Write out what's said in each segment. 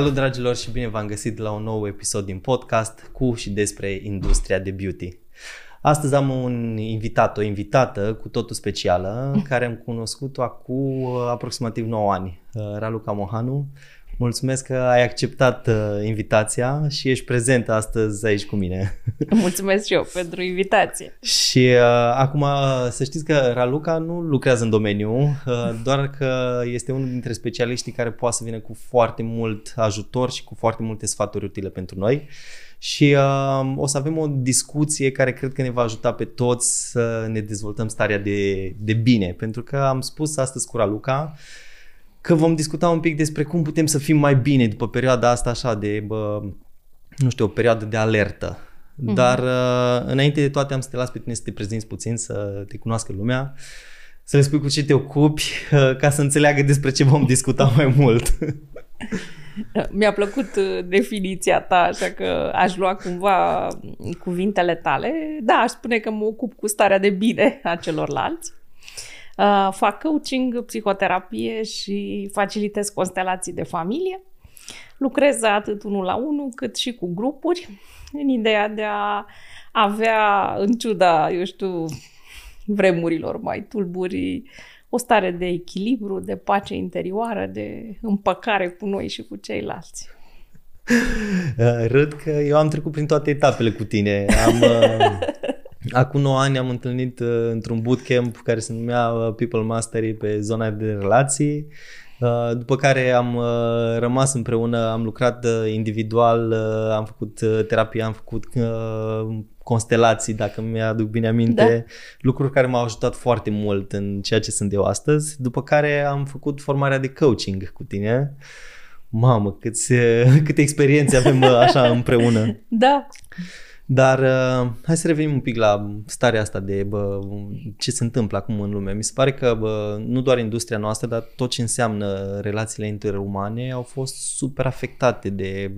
Salut dragilor și bine v-am găsit la un nou episod din podcast cu și despre industria de beauty. Astăzi am un invitat, o invitată cu totul specială, care am cunoscut-o acum aproximativ 9 ani, Raluca Mohanu, Mulțumesc că ai acceptat uh, invitația și ești prezent astăzi aici cu mine. Mulțumesc și eu pentru invitație. și uh, acum să știți că Raluca nu lucrează în domeniu, uh, doar că este unul dintre specialiștii care poate să vină cu foarte mult ajutor și cu foarte multe sfaturi utile pentru noi. Și uh, o să avem o discuție care cred că ne va ajuta pe toți să ne dezvoltăm starea de, de bine. Pentru că am spus astăzi cu Raluca, că vom discuta un pic despre cum putem să fim mai bine după perioada asta așa de, bă, nu știu, o perioadă de alertă. Mm-hmm. Dar uh, înainte de toate am să te las pe tine să te prezinți puțin, să te cunoască lumea, să le spui cu ce te ocupi, uh, ca să înțeleagă despre ce vom discuta mai mult. Mi-a plăcut uh, definiția ta, așa că aș lua cumva cuvintele tale. Da, aș spune că mă ocup cu starea de bine a celorlalți. Uh, fac coaching, psihoterapie și facilitez constelații de familie. Lucrez atât unul la unul cât și cu grupuri în ideea de a avea, în ciuda, eu știu, vremurilor mai tulburi, o stare de echilibru, de pace interioară, de împăcare cu noi și cu ceilalți. Uh, râd că eu am trecut prin toate etapele cu tine. Am, uh, Acum 9 ani am întâlnit uh, într-un bootcamp care se numea uh, People Mastery pe zona de relații. Uh, după care am uh, rămas împreună, am lucrat uh, individual, uh, am făcut uh, terapie, am făcut uh, constelații, dacă mi-aduc bine aminte, da. lucruri care m-au ajutat foarte mult în ceea ce sunt eu astăzi. După care am făcut formarea de coaching cu tine. Mamă, câți, câte experiențe avem așa împreună. Da. Dar uh, hai să revenim un pic la starea asta de bă, ce se întâmplă acum în lume. Mi se pare că bă, nu doar industria noastră, dar tot ce înseamnă relațiile interumane au fost super afectate de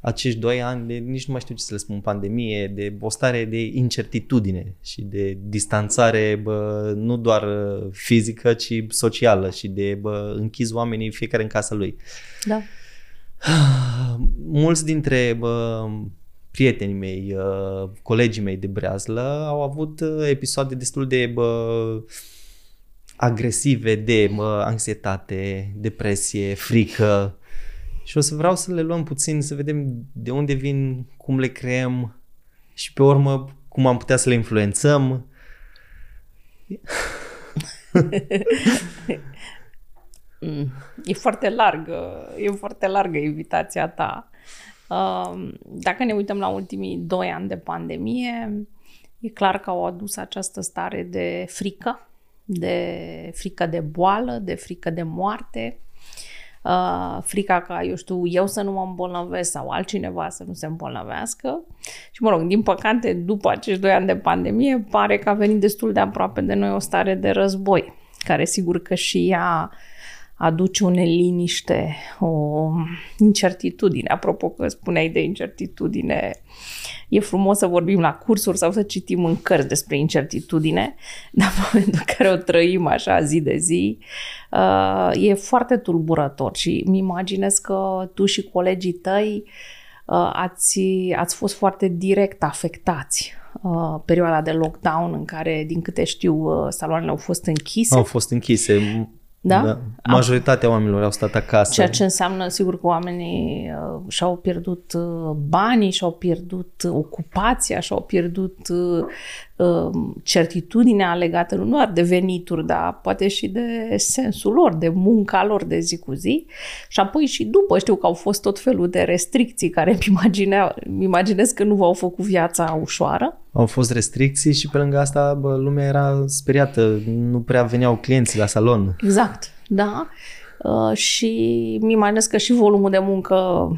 acești doi ani de nici nu mai știu ce să le spun, pandemie, de o stare de incertitudine și de distanțare bă, nu doar fizică, ci socială și de bă, închis oamenii fiecare în casa lui. Da. Mulți dintre bă, prietenii mei, uh, colegii mei de breazlă au avut uh, episoade destul de bă, agresive de bă, anxietate, depresie, frică și o să vreau să le luăm puțin, să vedem de unde vin, cum le creăm și pe urmă cum am putea să le influențăm. Mm, e foarte largă, e foarte largă invitația ta. Dacă ne uităm la ultimii doi ani de pandemie, e clar că au adus această stare de frică, de frică de boală, de frică de moarte, uh, frica ca, eu știu, eu să nu mă îmbolnăvesc sau altcineva să nu se îmbolnăvească. Și, mă rog, din păcate, după acești doi ani de pandemie, pare că a venit destul de aproape de noi o stare de război, care sigur că și ea aduce o neliniște, o incertitudine. Apropo că spuneai de incertitudine, e frumos să vorbim la cursuri sau să citim în cărți despre incertitudine, dar în momentul în care o trăim așa zi de zi, uh, e foarte tulburător și mi imaginez că tu și colegii tăi uh, ați, ați fost foarte direct afectați uh, perioada de lockdown în care, din câte știu, saloanele au fost închise. Au fost închise. Da? da. Majoritatea oamenilor au stat acasă. Ceea ce înseamnă, sigur, că oamenii uh, și-au pierdut uh, banii, și-au pierdut ocupația, și-au pierdut uh, uh, certitudinea legată nu doar de venituri, dar poate și de sensul lor, de munca lor de zi cu zi. Și apoi și după știu că au fost tot felul de restricții care îmi imaginez că nu v-au făcut viața ușoară au fost restricții și pe lângă asta bă, lumea era speriată, nu prea veneau clienți la salon. Exact, da. Uh, și mi imaginez că și volumul de muncă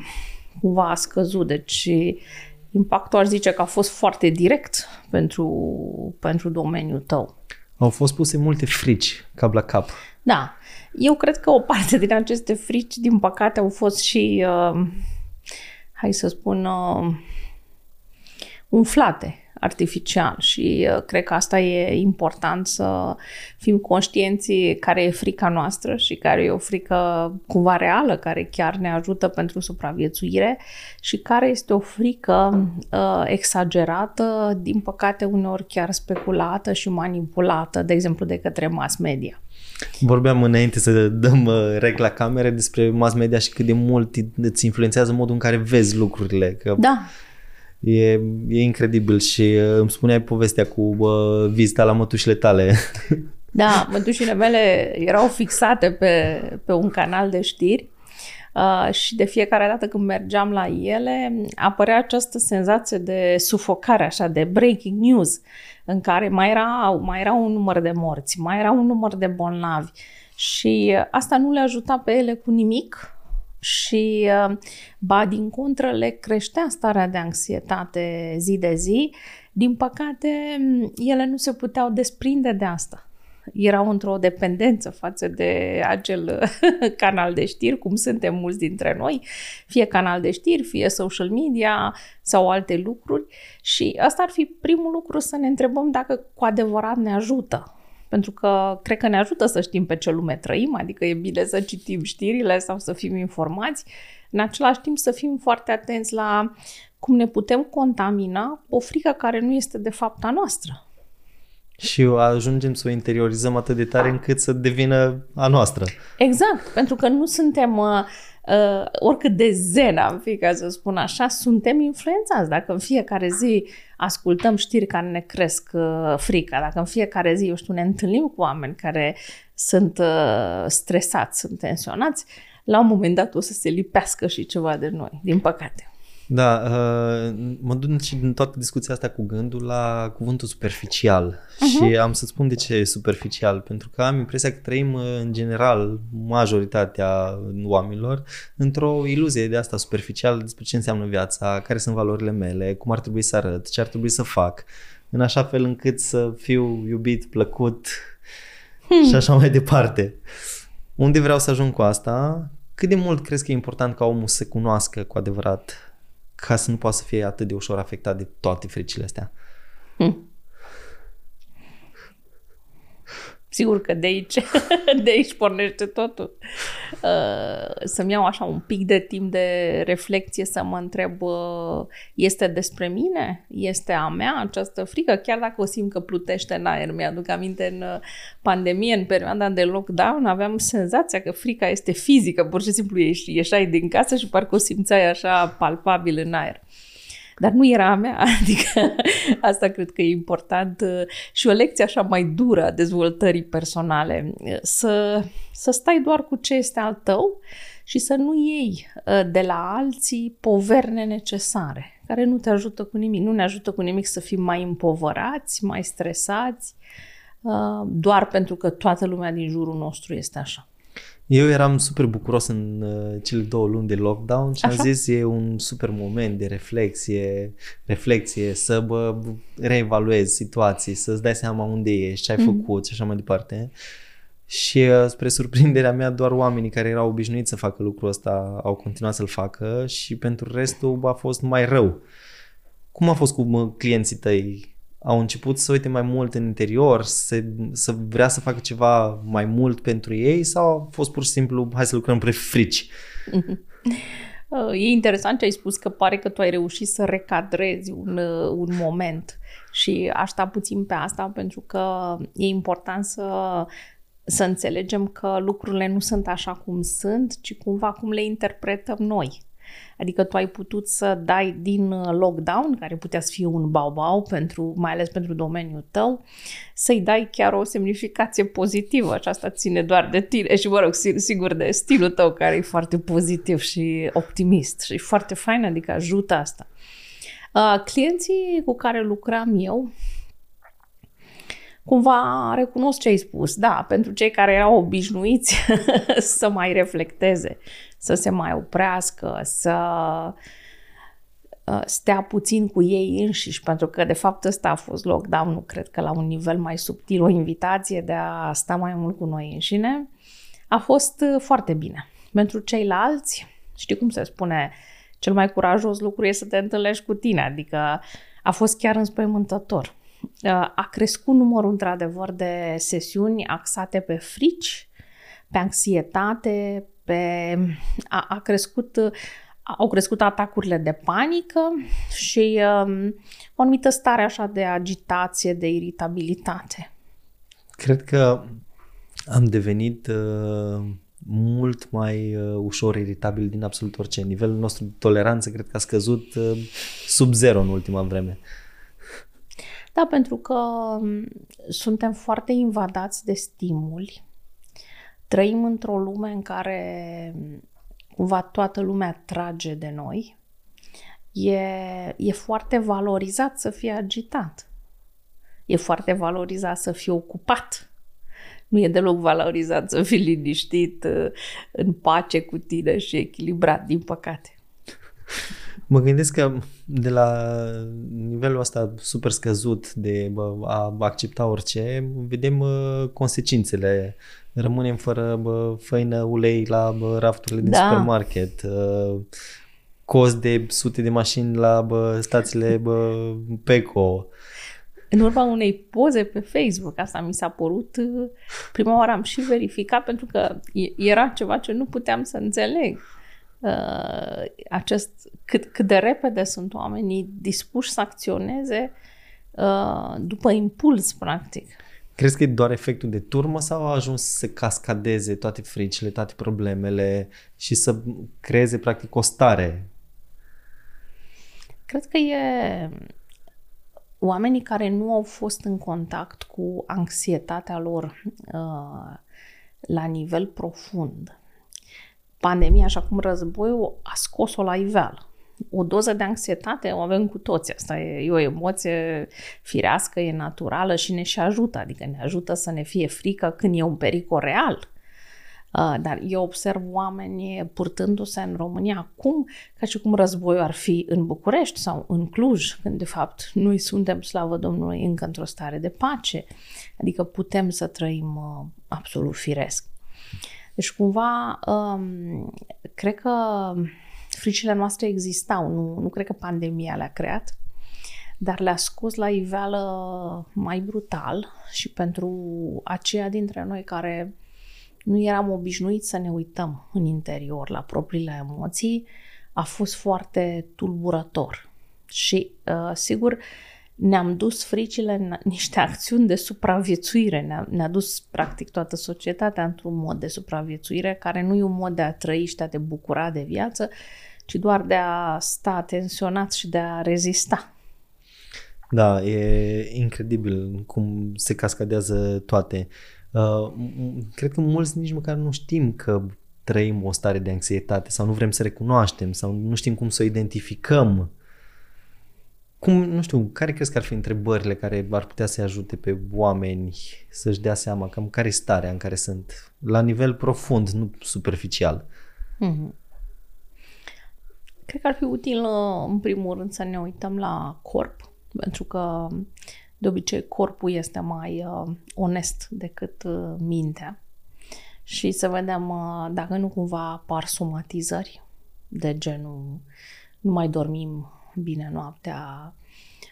cumva a scăzut, deci impactul aș zice că a fost foarte direct pentru, pentru domeniul tău. Au fost puse multe frici cap la cap. Da. Eu cred că o parte din aceste frici, din păcate, au fost și, uh, hai să spun, uh, umflate artificial și uh, cred că asta e important să fim conștienți care e frica noastră și care e o frică cumva reală, care chiar ne ajută pentru supraviețuire și care este o frică uh, exagerată, din păcate uneori chiar speculată și manipulată, de exemplu de către mass media. Vorbeam înainte să dăm uh, rec la camere despre mass media și cât de mult îți influențează modul în care vezi lucrurile. Că Da, E, e incredibil și uh, îmi spuneai povestea cu uh, vizita la mătușile tale. Da, mătușile mele erau fixate pe, pe un canal de știri uh, și de fiecare dată când mergeam la ele apărea această senzație de sufocare, așa, de breaking news, în care mai era, mai era un număr de morți, mai era un număr de bolnavi și uh, asta nu le ajuta pe ele cu nimic și uh, ba din contră le creștea starea de anxietate zi de zi. Din păcate, ele nu se puteau desprinde de asta erau într-o dependență față de acel canal de știri, cum suntem mulți dintre noi, fie canal de știri, fie social media sau alte lucruri. Și asta ar fi primul lucru să ne întrebăm dacă cu adevărat ne ajută. Pentru că cred că ne ajută să știm pe ce lume trăim, adică e bine să citim știrile sau să fim informați. În același timp să fim foarte atenți la cum ne putem contamina o frică care nu este de fapt a noastră. Și ajungem să o interiorizăm atât de tare încât să devină a noastră. Exact, pentru că nu suntem, uh, uh, oricât de zen am fi, ca să spun așa, suntem influențați. Dacă în fiecare zi ascultăm știri care ne cresc uh, frica, dacă în fiecare zi, eu știu, ne întâlnim cu oameni care sunt uh, stresați, sunt tensionați, la un moment dat o să se lipească și ceva de noi, din păcate. Da, uh, mă duc și din toată discuția asta cu gândul la cuvântul superficial uh-huh. și am să spun de ce e superficial, pentru că am impresia că trăim uh, în general, majoritatea oamenilor, într-o iluzie de asta superficială despre ce înseamnă viața, care sunt valorile mele, cum ar trebui să arăt, ce ar trebui să fac, în așa fel încât să fiu iubit, plăcut hmm. și așa mai departe. Unde vreau să ajung cu asta? Cât de mult crezi că e important ca omul să se cunoască cu adevărat ca să nu poată să fie atât de ușor afectat de toate fricile astea. Hmm. Sigur că de aici, de aici pornește totul. Uh, să-mi iau așa un pic de timp de reflexie să mă întreb uh, este despre mine? Este a mea această frică? Chiar dacă o simt că plutește în aer. Mi-aduc aminte în uh, pandemie, în perioada de lockdown, aveam senzația că frica este fizică. Pur și simplu ieși, ieșai din casă și parcă o simțeai așa palpabil în aer dar nu era a mea, adică asta cred că e important uh, și o lecție așa mai dură a dezvoltării personale, uh, să, să stai doar cu ce este al tău și să nu iei uh, de la alții poveri necesare, care nu te ajută cu nimic, nu ne ajută cu nimic să fim mai împovărați, mai stresați, doar pentru că toată lumea din jurul nostru este așa. Eu eram super bucuros în uh, cele două luni de lockdown și Așa? am zis e un super moment de reflexie, reflexie să bă, reevaluezi situații, să-ți dai seama unde ești, ce ai mm-hmm. făcut și așa mai departe. Și uh, spre surprinderea mea, doar oamenii care erau obișnuiți să facă lucrul ăsta au continuat să-l facă și pentru restul a fost mai rău. Cum a fost cu clienții tăi? Au început să uite mai mult în interior, să, să vrea să facă ceva mai mult pentru ei sau a fost pur și simplu hai să lucrăm pe frici? E interesant ce ai spus că pare că tu ai reușit să recadrezi un, un moment și aș sta puțin pe asta pentru că e important să, să înțelegem că lucrurile nu sunt așa cum sunt, ci cumva cum le interpretăm noi. Adică tu ai putut să dai din uh, lockdown, care putea să fie un bau-bau, pentru, mai ales pentru domeniul tău, să-i dai chiar o semnificație pozitivă și asta ține doar de tine și, mă rog, sigur de stilul tău care e foarte pozitiv și optimist și foarte fain, adică ajută asta. Uh, clienții cu care lucram eu, cumva recunosc ce ai spus. Da, pentru cei care erau obișnuiți să mai reflecteze să se mai oprească, să uh, stea puțin cu ei înșiși, pentru că de fapt ăsta a fost lockdown, nu cred că la un nivel mai subtil, o invitație de a sta mai mult cu noi înșine, a fost uh, foarte bine. Pentru ceilalți, știi cum se spune, cel mai curajos lucru e să te întâlnești cu tine, adică a fost chiar înspăimântător. Uh, a crescut numărul, într-adevăr, de sesiuni axate pe frici, pe anxietate, pe... A, a crescut au crescut atacurile de panică și um, o anumită stare așa de agitație, de iritabilitate. Cred că am devenit uh, mult mai uh, ușor iritabil din absolut orice. Nivelul nostru de toleranță cred că a scăzut uh, sub zero în ultima vreme. Da, pentru că um, suntem foarte invadați de stimuli. Trăim într-o lume în care cumva toată lumea trage de noi. E, e foarte valorizat să fii agitat. E foarte valorizat să fii ocupat. Nu e deloc valorizat să fii liniștit, uh, în pace cu tine și echilibrat, din păcate. Mă gândesc că de la nivelul ăsta super scăzut de a accepta orice, vedem uh, consecințele. Rămânem fără bă, făină, ulei la bă, rafturile din da. supermarket, uh, cost de sute de mașini la bă, stațiile bă, PECO. În urma unei poze pe Facebook, asta mi s-a părut, uh, prima oară am și verificat pentru că era ceva ce nu puteam să înțeleg uh, acest, cât, cât de repede sunt oamenii dispuși să acționeze uh, după impuls, practic. Crezi că e doar efectul de turmă sau a ajuns să cascadeze toate fricile, toate problemele și să creeze practic o stare? Cred că e oamenii care nu au fost în contact cu anxietatea lor uh, la nivel profund pandemia, așa cum războiul, a scos-o la iveală. O doză de anxietate o avem cu toți. Asta e, e o emoție firească, e naturală și ne și ajută. Adică ne ajută să ne fie frică când e un pericol real. Uh, dar eu observ oameni purtându-se în România acum ca și cum războiul ar fi în București sau în Cluj, când de fapt noi suntem, slavă Domnului, încă într-o stare de pace. Adică putem să trăim uh, absolut firesc. Deci cumva um, cred că fricile noastre existau, nu, nu cred că pandemia le-a creat, dar le-a scos la iveală mai brutal și pentru aceia dintre noi care nu eram obișnuiți să ne uităm în interior la propriile emoții, a fost foarte tulburător. Și, uh, sigur, uh, ne-am dus fricile în niște acțiuni de supraviețuire. Ne-a, ne-a dus, practic, toată societatea într-un mod de supraviețuire, care nu e un mod de a trăi și de a te bucura de viață, ci doar de a sta tensionat și de a rezista. Da, e incredibil cum se cascadează toate. Uh, cred că mulți nici măcar nu știm că trăim o stare de anxietate sau nu vrem să recunoaștem sau nu știm cum să o identificăm cum, nu știu, care crezi că ar fi întrebările care ar putea să-i ajute pe oameni să-și dea seama cam care e starea în care sunt, la nivel profund, nu superficial? Mm-hmm. Cred că ar fi util, în primul rând, să ne uităm la corp, pentru că de obicei corpul este mai uh, onest decât uh, mintea și să vedem uh, dacă nu cumva apar somatizări de genul nu mai dormim bine noaptea,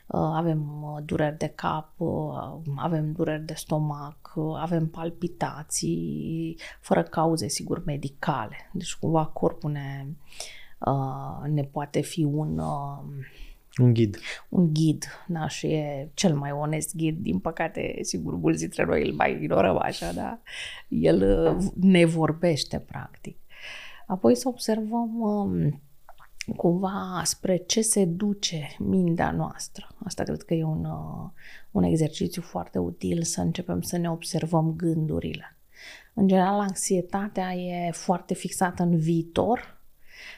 uh, avem uh, dureri de cap, uh, avem dureri de stomac, avem palpitații, fără cauze, sigur, medicale. Deci, cumva, corpul ne, ne poate fi un... Un ghid. Un ghid, da, și e cel mai onest ghid. Din păcate, sigur, mulți dintre noi îl mai ignorăm așa, da? El ne vorbește, practic. Apoi să observăm um, cumva spre ce se duce mintea noastră. Asta cred că e un, uh, un exercițiu foarte util să începem să ne observăm gândurile. În general, anxietatea e foarte fixată în viitor,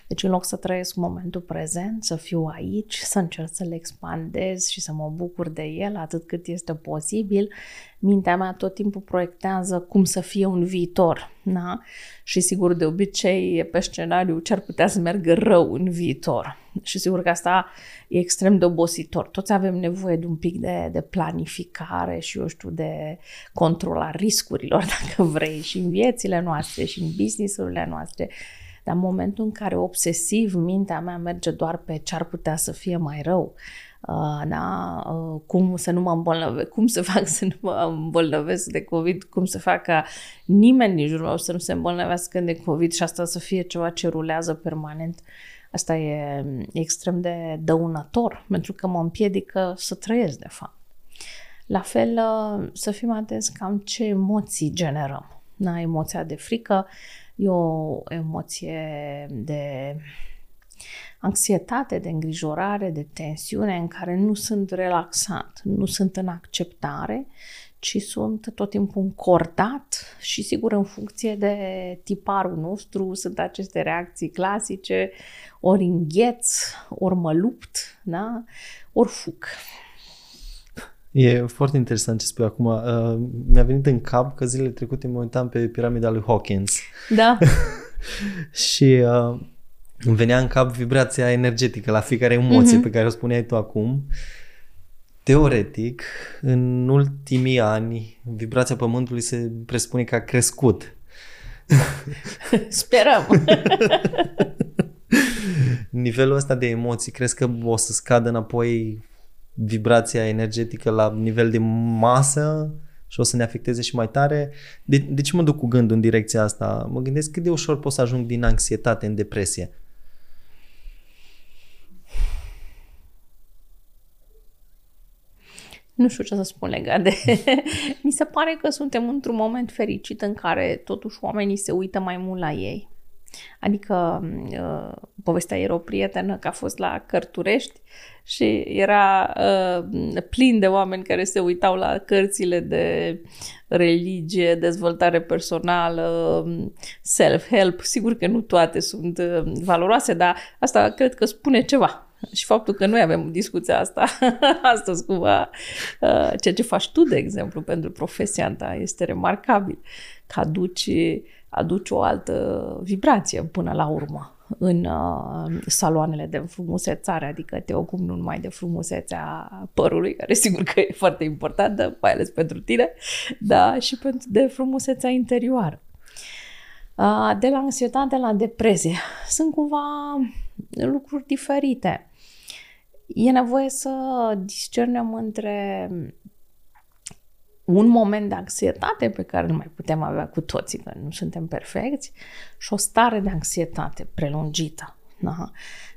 deci în loc să trăiesc momentul prezent, să fiu aici, să încerc să-l expandez și să mă bucur de el atât cât este posibil, mintea mea tot timpul proiectează cum să fie un viitor. Da? Și sigur, de obicei, pe scenariu ce ar putea să meargă rău în viitor. Și sigur că asta e extrem de obositor. Toți avem nevoie de un pic de, de planificare și, eu știu, de controla riscurilor, dacă vrei, și în viețile noastre, și în businessurile noastre. Dar în momentul în care obsesiv mintea mea merge doar pe ce ar putea să fie mai rău, Uh, da, uh, cum să nu mă îmbolnăvesc, cum să fac să nu mă îmbolnăvesc de COVID, cum să fac ca nimeni din jurul meu să nu se îmbolnăvească de COVID și asta să fie ceva ce rulează permanent. Asta e extrem de dăunător, pentru că mă împiedică să trăiesc, de fapt. La fel, să fim atenți cam ce emoții generăm. Da, emoția de frică e o emoție de anxietate, de îngrijorare, de tensiune în care nu sunt relaxat, nu sunt în acceptare, ci sunt tot timpul încordat și sigur în funcție de tiparul nostru sunt aceste reacții clasice, ori îngheț, ori mă lupt, da? ori fug. E foarte interesant ce spui acum. Uh, mi-a venit în cap că zilele trecute mă uitam pe piramida lui Hawkins. Da. și uh, îmi venea în cap vibrația energetică la fiecare emoție uh-huh. pe care o spuneai tu acum. Teoretic, în ultimii ani, vibrația Pământului se presupune că a crescut. Sperăm. Nivelul ăsta de emoții, crezi că o să scadă înapoi vibrația energetică la nivel de masă și o să ne afecteze și mai tare. De, de ce mă duc cu gândul în direcția asta? Mă gândesc cât de ușor pot să ajung din anxietate în depresie. Nu știu ce să spun legat de... Mi se pare că suntem într-un moment fericit în care totuși oamenii se uită mai mult la ei. Adică uh, povestea era o prietenă că a fost la Cărturești și era uh, plin de oameni care se uitau la cărțile de religie, dezvoltare personală, self-help. Sigur că nu toate sunt uh, valoroase, dar asta cred că spune ceva. Și faptul că noi avem discuția asta astăzi cumva, uh, ceea ce faci tu, de exemplu, pentru profesia ta este remarcabil. Că aduci, aduci o altă vibrație până la urmă în uh, saloanele de frumusețare, adică te ocupi nu numai de frumusețea părului, care sigur că e foarte importantă, mai ales pentru tine, da, și pentru de frumusețea interioară. Uh, de la anxietate la depresie. Sunt cumva lucruri diferite. E nevoie să discernem între un moment de anxietate pe care nu mai putem avea cu toții, că nu suntem perfecți, și o stare de anxietate prelungită. Da?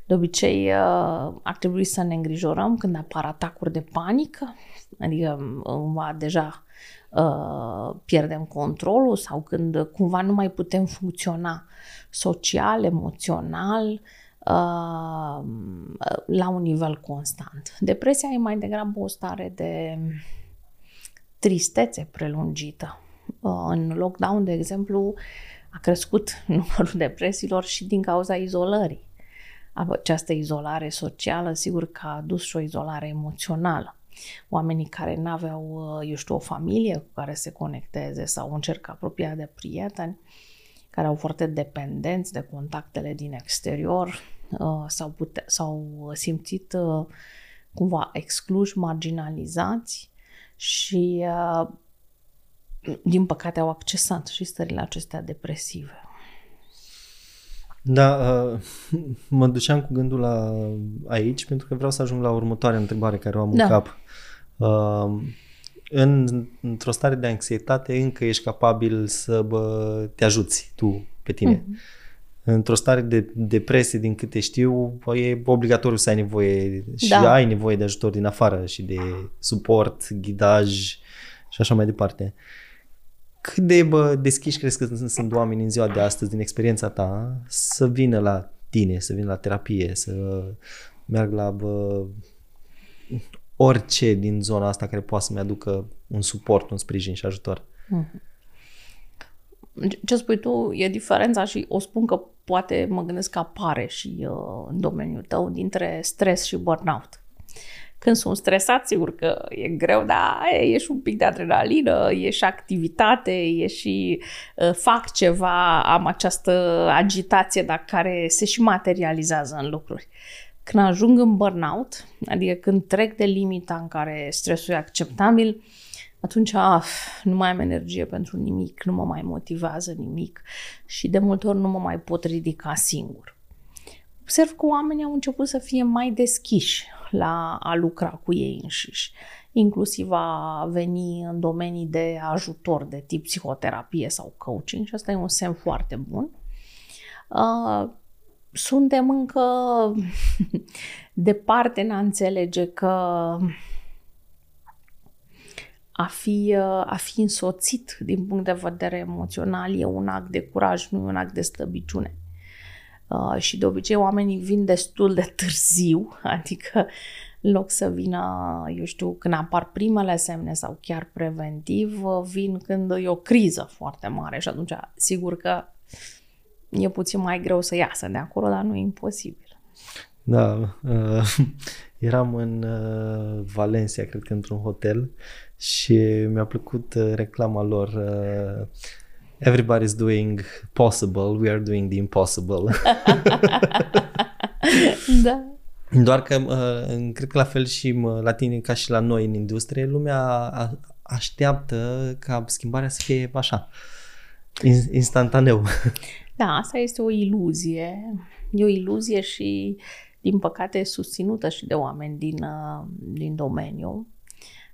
De obicei, uh, ar trebui să ne îngrijorăm când apar atacuri de panică, adică cumva deja uh, pierdem controlul sau când cumva nu mai putem funcționa social, emoțional, uh, la un nivel constant. Depresia e mai degrabă o stare de tristețe prelungită. Uh, în lockdown, de exemplu, a crescut numărul depresiilor și din cauza izolării. Această izolare socială, sigur că a adus și o izolare emoțională. Oamenii care nu aveau, uh, eu știu, o familie cu care se conecteze sau un cerc apropiat de prieteni, care au foarte dependenți de contactele din exterior, uh, s-au, pute- s-au simțit cumva excluși, marginalizați și uh, din păcate au accesat și stările acestea depresive. Da, uh, mă duceam cu gândul la aici pentru că vreau să ajung la următoarea întrebare care o am da. în cap. Uh, în, într-o stare de anxietate încă ești capabil să bă, te ajuți tu pe tine. Mm-hmm într-o stare de depresie, din câte știu, e obligatoriu să ai nevoie și da. ai nevoie de ajutor din afară și de suport, ghidaj și așa mai departe. Cât de bă, deschiși crezi că sunt, sunt oameni în ziua de astăzi, din experiența ta, să vină la tine, să vină la terapie, să meargă la bă, orice din zona asta care poate să-mi aducă un suport, un sprijin și ajutor? Mm-hmm ce spui tu e diferența și o spun că poate mă gândesc că apare și uh, în domeniul tău dintre stres și burnout. Când sunt stresat, sigur că e greu, dar e, e și un pic de adrenalină, e și activitate, e și uh, fac ceva, am această agitație, dar care se și materializează în lucruri. Când ajung în burnout, adică când trec de limita în care stresul e acceptabil, uh, atunci af, nu mai am energie pentru nimic, nu mă mai motivează nimic și de multe ori nu mă mai pot ridica singur. Observ că oamenii au început să fie mai deschiși la a lucra cu ei înșiși, inclusiv a veni în domenii de ajutor de tip psihoterapie sau coaching și asta e un semn foarte bun. Uh, suntem încă departe în a înțelege că a fi, a fi însoțit din punct de vedere emoțional e un act de curaj, nu e un act de slăbiciune. Uh, și de obicei oamenii vin destul de târziu, adică în loc să vină, eu știu, când apar primele semne sau chiar preventiv, uh, vin când e o criză foarte mare și atunci sigur că e puțin mai greu să iasă de acolo, dar nu e imposibil. Da, uh, eram în uh, Valencia, cred că într-un hotel și mi-a plăcut uh, reclama lor uh, Everybody's doing possible, we are doing the impossible. da. Doar că uh, cred că la fel și la tine ca și la noi în industrie, lumea așteaptă ca schimbarea să fie așa, instantaneu. Da, asta este o iluzie. E o iluzie și, din păcate, susținută și de oameni din, uh, din domeniu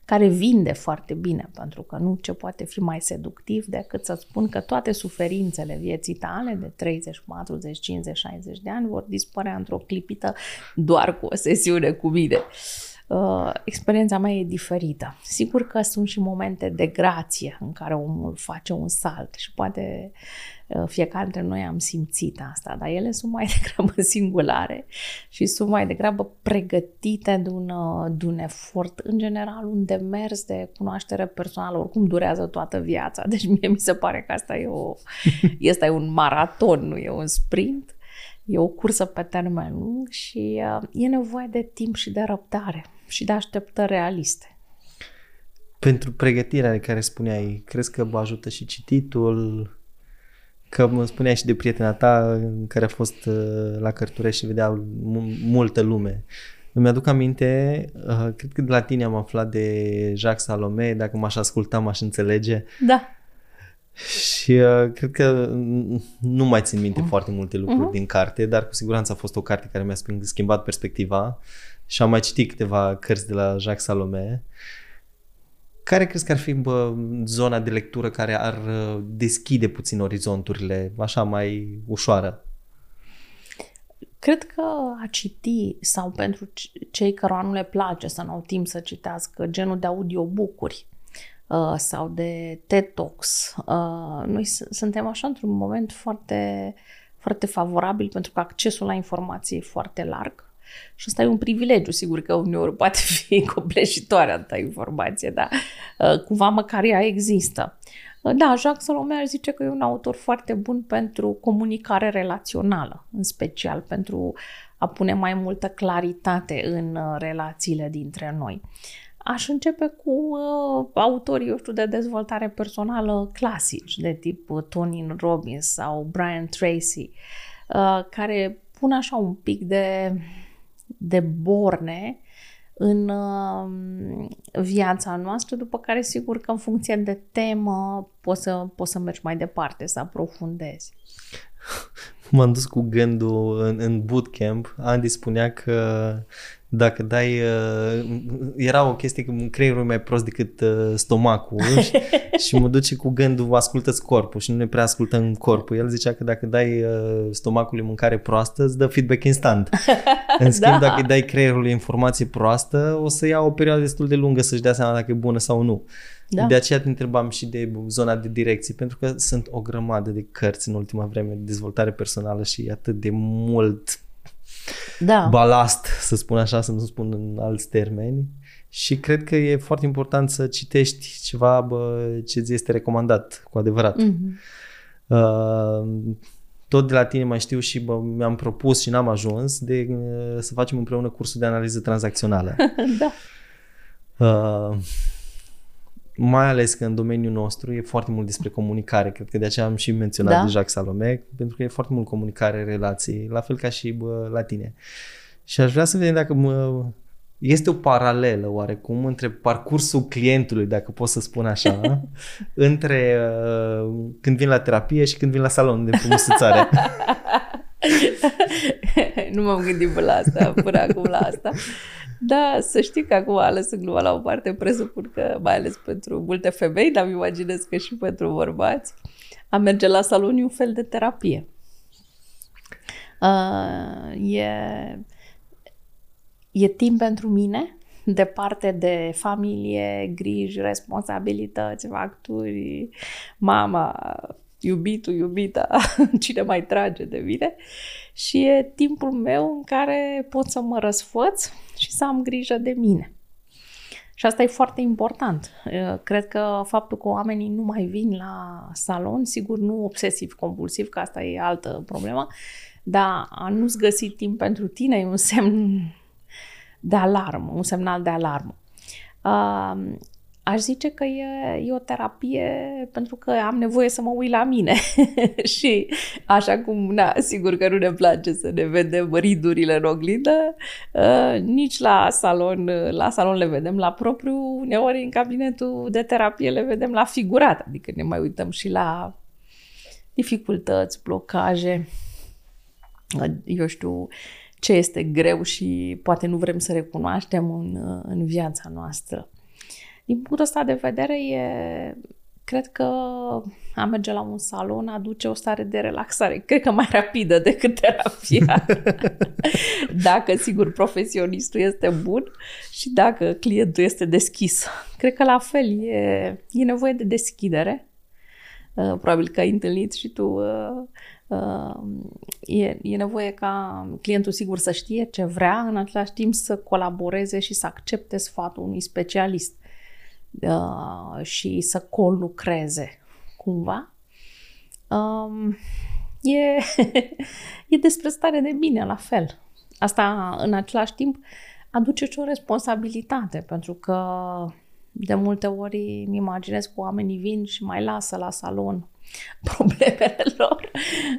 care vinde foarte bine, pentru că nu ce poate fi mai seductiv decât să spun că toate suferințele vieții tale de 30, 40, 50, 60 de ani vor dispărea într-o clipită doar cu o sesiune cu mine. Uh, experiența mea e diferită. Sigur că sunt și momente de grație în care omul face un salt și poate uh, fiecare dintre noi am simțit asta, dar ele sunt mai degrabă singulare și sunt mai degrabă pregătite de un, uh, de un efort, în general un demers de cunoaștere personală, oricum durează toată viața, deci mie mi se pare că asta e, o, este un maraton, nu e un sprint. E o cursă pe termen lung și uh, e nevoie de timp și de răbdare și de așteptări realiste. Pentru pregătirea de care spuneai, crezi că vă ajută și cititul? Că mă spuneai și de prietena ta care a fost uh, la Cărturești și vedea multă lume. Îmi aduc aminte, uh, cred că de la tine am aflat de Jacques Salome, dacă m-aș asculta m-aș înțelege. Da. Și uh, cred că nu mai țin minte uh-huh. foarte multe lucruri uh-huh. din carte, dar cu siguranță a fost o carte care mi-a schimbat perspectiva și am mai citit câteva cărți de la Jacques Salome. Care crezi că ar fi bă, zona de lectură care ar uh, deschide puțin orizonturile, așa mai ușoară? Cred că a citi sau pentru cei care nu le place să nu au timp să citească genul de audiobook-uri uh, sau de TED Talks. Uh, noi suntem așa într-un moment foarte, foarte favorabil pentru că accesul la informație e foarte larg și ăsta e un privilegiu, sigur că uneori poate fi copleșitoare ta informație, dar uh, cumva măcar ea există. Uh, da, Jacques Salome ar zice că e un autor foarte bun pentru comunicare relațională, în special pentru a pune mai multă claritate în uh, relațiile dintre noi. Aș începe cu uh, autorii, eu știu, de dezvoltare personală clasici, de tip Tony Robbins sau Brian Tracy, uh, care pun așa un pic de de borne în uh, viața noastră, după care sigur că în funcție de temă poți să, poți să mergi mai departe, să aprofundezi. M-am dus cu gândul în, în bootcamp. Andy spunea că dacă dai... Uh, era o chestie că creierul e mai prost decât uh, stomacul și, și mă duce cu gândul ascultă corpul și nu ne prea ascultăm corpul. El zicea că dacă dai uh, stomacului mâncare proastă îți dă feedback instant. În schimb, da. dacă îi dai creierului informație proastă, o să ia o perioadă destul de lungă să-și dea seama dacă e bună sau nu. Da. De aceea te întrebam și de zona de direcție, pentru că sunt o grămadă de cărți în ultima vreme de dezvoltare personală și atât de mult da. balast, să spun așa, să nu spun în alți termeni. Și cred că e foarte important să citești ceva bă, ce ți este recomandat, cu adevărat. Mm-hmm. Uh, tot de la tine mai știu și bă, mi-am propus și n-am ajuns de uh, să facem împreună cursul de analiză tranzacțională. da. Uh, mai ales că în domeniul nostru e foarte mult despre comunicare. Cred că de aceea am și menționat da. de Jacques Salome, pentru că e foarte mult comunicare, relații, la fel ca și bă, la tine. Și aș vrea să vedem dacă mă, este o paralelă oarecum între parcursul clientului, dacă pot să spun așa, între uh, când vin la terapie și când vin la salon de frumusețare. nu m-am gândit până la asta, până acum la asta. Da, să știi că acum ales gluma la o parte, presupun că mai ales pentru multe femei, dar îmi imaginez că și pentru bărbați, a merge la salon e un fel de terapie. Uh, e, e timp pentru mine, departe de familie, griji, responsabilități, facturi, mama, iubitul, iubita, cine mai trage de mine. Și e timpul meu în care pot să mă răsfăț și să am grijă de mine. Și asta e foarte important. Cred că faptul că oamenii nu mai vin la salon, sigur nu obsesiv-compulsiv, că asta e altă problemă, dar a nu-ți găsi timp pentru tine e un semn de alarmă, un semnal de alarmă. Uh, aș zice că e, e o terapie pentru că am nevoie să mă uit la mine. și așa cum, na, sigur că nu ne place să ne vedem ridurile în oglindă, uh, nici la salon, la salon le vedem la propriu, uneori în cabinetul de terapie le vedem la figurat, adică ne mai uităm și la dificultăți, blocaje, eu știu, ce este greu și poate nu vrem să recunoaștem în, în viața noastră. Din punctul ăsta de vedere, e, cred că a merge la un salon aduce o stare de relaxare, cred că mai rapidă decât terapia. dacă, sigur, profesionistul este bun și dacă clientul este deschis. Cred că la fel e, e nevoie de deschidere. Uh, probabil că ai întâlnit și tu uh, uh, e, e nevoie ca clientul sigur să știe ce vrea, în același timp să colaboreze și să accepte sfatul unui specialist uh, și să colucreze cumva. Um, e, e despre stare de bine, la fel. Asta, în același timp, aduce și o responsabilitate, pentru că de multe ori îmi imaginez că oamenii vin și mai lasă la salon problemele lor.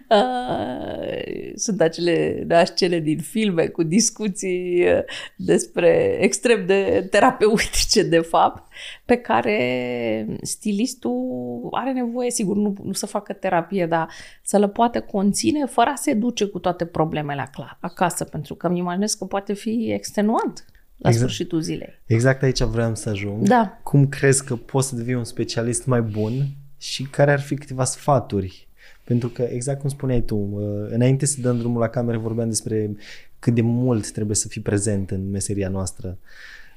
Uh, sunt acele da, scene din filme cu discuții uh, despre extrem de terapeutice, de fapt, pe care stilistul are nevoie, sigur, nu, nu să facă terapie, dar să le poate conține fără a se duce cu toate problemele acasă, pentru că îmi imaginez că poate fi extenuant la exact. sfârșitul zilei. Exact aici vreau să ajung. Da. Cum crezi că poți să devii un specialist mai bun și care ar fi câteva sfaturi? Pentru că, exact cum spuneai tu, uh, înainte să dăm drumul la cameră, vorbeam despre cât de mult trebuie să fii prezent în meseria noastră.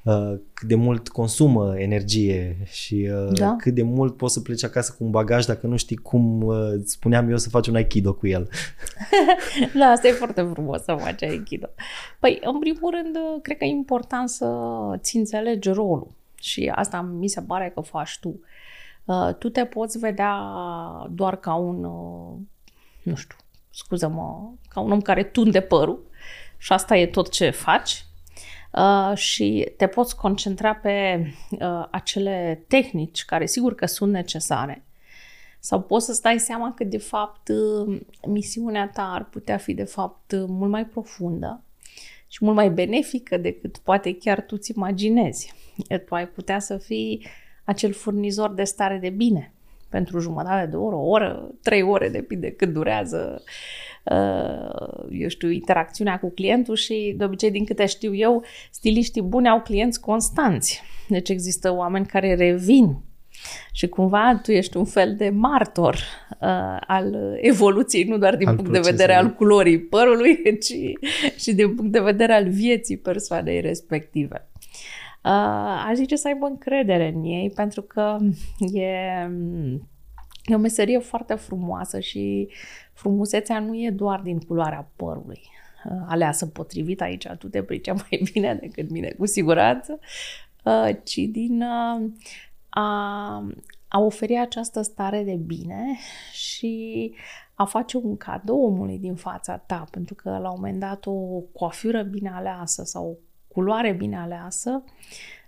Uh, cât de mult consumă energie și uh, da. cât de mult poți să pleci acasă cu un bagaj dacă nu știi cum spuneam eu să faci un aikido cu el. da, asta e foarte frumos să faci aikido. Păi, în primul rând, cred că e important să ți înțelegi rolul și asta mi se pare că faci tu. Uh, tu te poți vedea doar ca un, uh, nu știu, scuză-mă, ca un om care tunde părul și asta e tot ce faci uh, și te poți concentra pe acele tehnici care sigur că sunt necesare sau poți să stai seama că de fapt misiunea ta ar putea fi de fapt mult mai profundă și mult mai benefică decât poate chiar tu ți imaginezi. Tu ai putea să fii acel furnizor de stare de bine pentru jumătate de oră, o oră, trei ore, depinde cât durează uh, eu știu, interacțiunea cu clientul și de obicei, din câte știu eu, stiliștii buni au clienți constanți. Deci există oameni care revin și cumva tu ești un fel de martor uh, al evoluției, nu doar din al punct de vedere al culorii părului, ci și din punct de vedere al vieții persoanei respective. Uh, aș zice să aibă încredere în ei pentru că e, e o meserie foarte frumoasă și frumusețea nu e doar din culoarea părului uh, aleasă potrivit aici, tu te pricea mai bine decât mine, cu siguranță, uh, ci din uh, a, a oferi această stare de bine și a face un cadou omului din fața ta, pentru că la un moment dat o coafură bine aleasă sau culoare bine aleasă,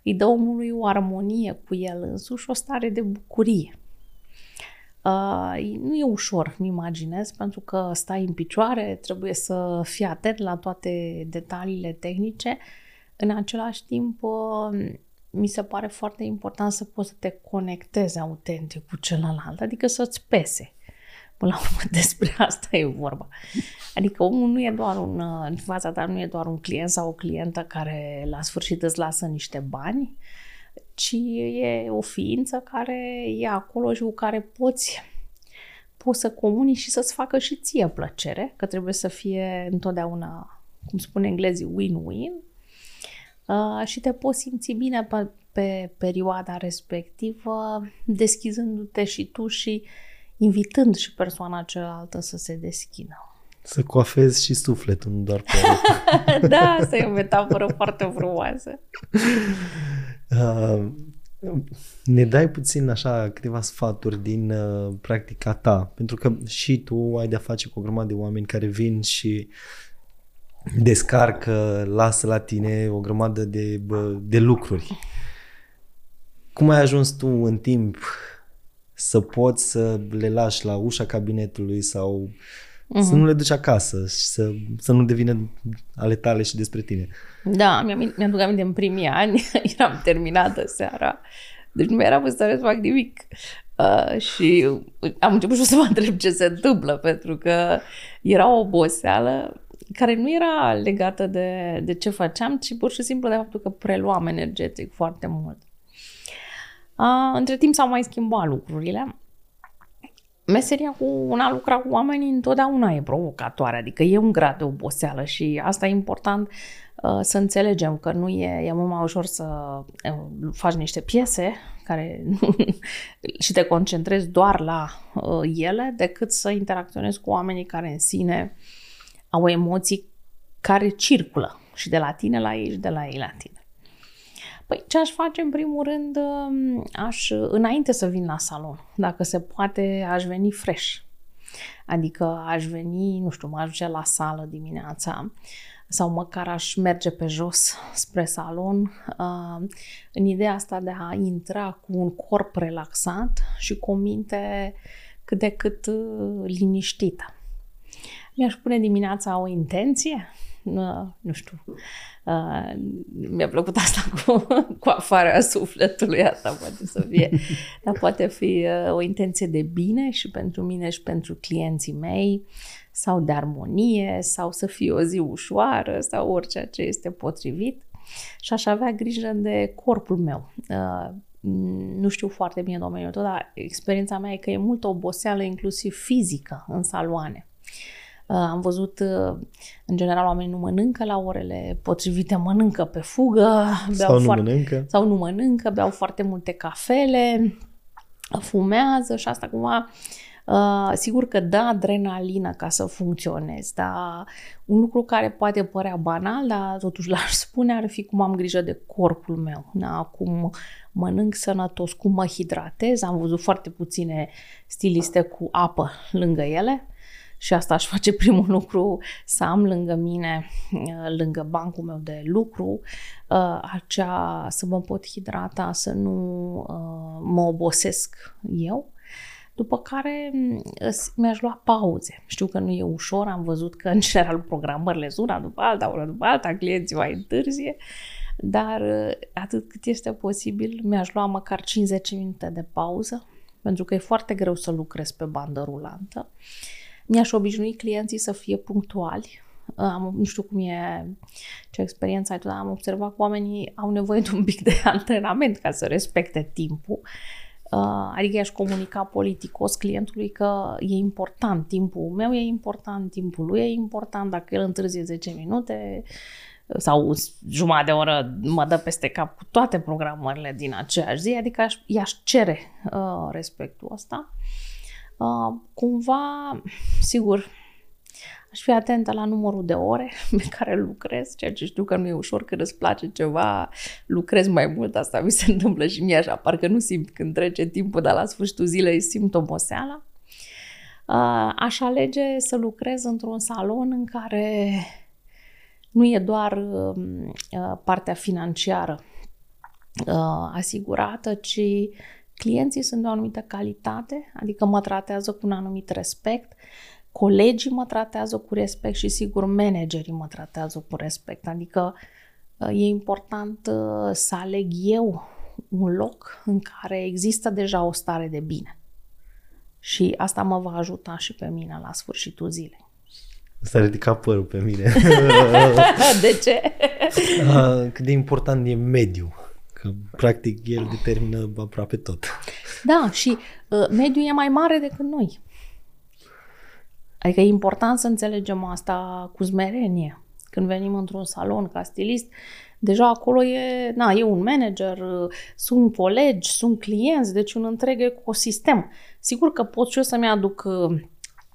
îi dă omului o armonie cu el însuși, o stare de bucurie. Uh, nu e ușor, mi imaginez, pentru că stai în picioare, trebuie să fii atent la toate detaliile tehnice. În același timp, uh, mi se pare foarte important să poți să te conectezi autentic cu celălalt, adică să-ți pese Până la urmă despre asta e vorba. Adică omul nu e doar un, în fața ta nu e doar un client sau o clientă care la sfârșit îți lasă niște bani, ci e o ființă care e acolo și cu care poți poți să comunici și să-ți facă și ție plăcere, că trebuie să fie întotdeauna, cum spune englezii, win-win uh, și te poți simți bine pe, pe perioada respectivă, deschizându-te și tu și invitând și persoana cealaltă să se deschidă. Să coafezi și sufletul, nu doar pe Da, asta e o metaforă foarte frumoasă. Uh, ne dai puțin așa câteva sfaturi din uh, practica ta, pentru că și tu ai de-a face cu o grămadă de oameni care vin și descarcă, lasă la tine o grămadă de, bă, de lucruri. Cum ai ajuns tu în timp să poți să le lași la ușa cabinetului sau uh-huh. să nu le duci acasă și să, să nu devină ale tale și despre tine? Da, mi-am, mi-aduc aminte în primii ani, eram terminată seara, deci nu era în stare să fac nimic. Uh, și am început și să mă întreb ce se întâmplă, pentru că era o oboseală care nu era legată de, de ce făceam, ci pur și simplu de faptul că preluam energetic foarte mult. Uh, între timp s-au mai schimbat lucrurile. Meseria cu una lucra cu oamenii întotdeauna e provocatoare, adică e un grad de oboseală și asta e important uh, să înțelegem că nu e, e mult mai ușor să uh, faci niște piese care și te concentrezi doar la uh, ele decât să interacționezi cu oamenii care în sine au emoții care circulă și de la tine la ei și de la ei la tine. Păi ce aș face în primul rând, um, aș, înainte să vin la salon, dacă se poate, aș veni fresh. Adică aș veni, nu știu, mă aș duce la sală dimineața sau măcar aș merge pe jos spre salon uh, în ideea asta de a intra cu un corp relaxat și cu o minte cât de cât uh, liniștită. Mi-aș pune dimineața o intenție, uh, nu știu, Uh, mi-a plăcut asta cu, cu afară sufletului, asta poate să fie. Dar poate fi uh, o intenție de bine și pentru mine și pentru clienții mei sau de armonie sau să fie o zi ușoară sau orice ce este potrivit și aș avea grijă de corpul meu. Uh, nu știu foarte bine domeniul tău, dar experiența mea e că e multă oboseală, inclusiv fizică, în saloane. Uh, am văzut, uh, în general, oamenii nu mănâncă la orele potrivite, mănâncă pe fugă, beau sau, foarte, nu mănâncă. sau nu mănâncă, beau foarte multe cafele, fumează și asta cumva Uh, sigur că dă adrenalină ca să funcționezi, dar un lucru care poate părea banal, dar totuși l-aș spune, ar fi cum am grijă de corpul meu, da? cum mănânc sănătos, cum mă hidratez. Am văzut foarte puține stiliste cu apă lângă ele și asta aș face primul lucru, să am lângă mine, uh, lângă bancul meu de lucru, uh, acea, să mă pot hidrata, să nu uh, mă obosesc eu. După care mi-aș lua pauze. Știu că nu e ușor, am văzut că în general programările zuna după alta, una după alta, clienții mai întârzie, dar atât cât este posibil, mi-aș lua măcar 50 minute de pauză, pentru că e foarte greu să lucrez pe bandă rulantă. Uh, mi-aș obișnui clienții să fie punctuali. Am, nu știu cum e, ce experiență ai tu, dar am observat că oamenii au nevoie de un pic de antrenament ca să respecte timpul. Adică i-aș comunica politicos clientului că e important, timpul meu e important, timpul lui e important, dacă el întârzie 10 minute sau jumătate de oră mă dă peste cap cu toate programările din aceeași zi, adică i-aș cere uh, respectul ăsta. Uh, cumva, sigur, aș fi atentă la numărul de ore pe care lucrez, ceea ce știu că nu e ușor când îți place ceva, lucrez mai mult, asta mi se întâmplă și mie așa, parcă nu simt când trece timpul, dar la sfârșitul zilei simt oboseala. Uh, aș alege să lucrez într-un salon în care nu e doar um, uh, partea financiară asigurată, ci clienții sunt de o anumită calitate, adică mă tratează cu un anumit respect, colegii mă tratează cu respect și sigur managerii mă tratează cu respect. Adică uh, e important uh, să aleg eu un loc în care există deja o stare de bine. Și asta mă va ajuta și pe mine la sfârșitul zilei. S-a ridicat părul pe mine. de ce? Cât de important e mediul. Că, practic, el determină aproape tot. Da, și uh, mediul e mai mare decât noi. Adică e important să înțelegem asta cu smerenie. Când venim într-un salon ca stilist, deja acolo e, na, e un manager, sunt colegi, sunt clienți, deci un întreg ecosistem. Sigur că pot și eu să-mi aduc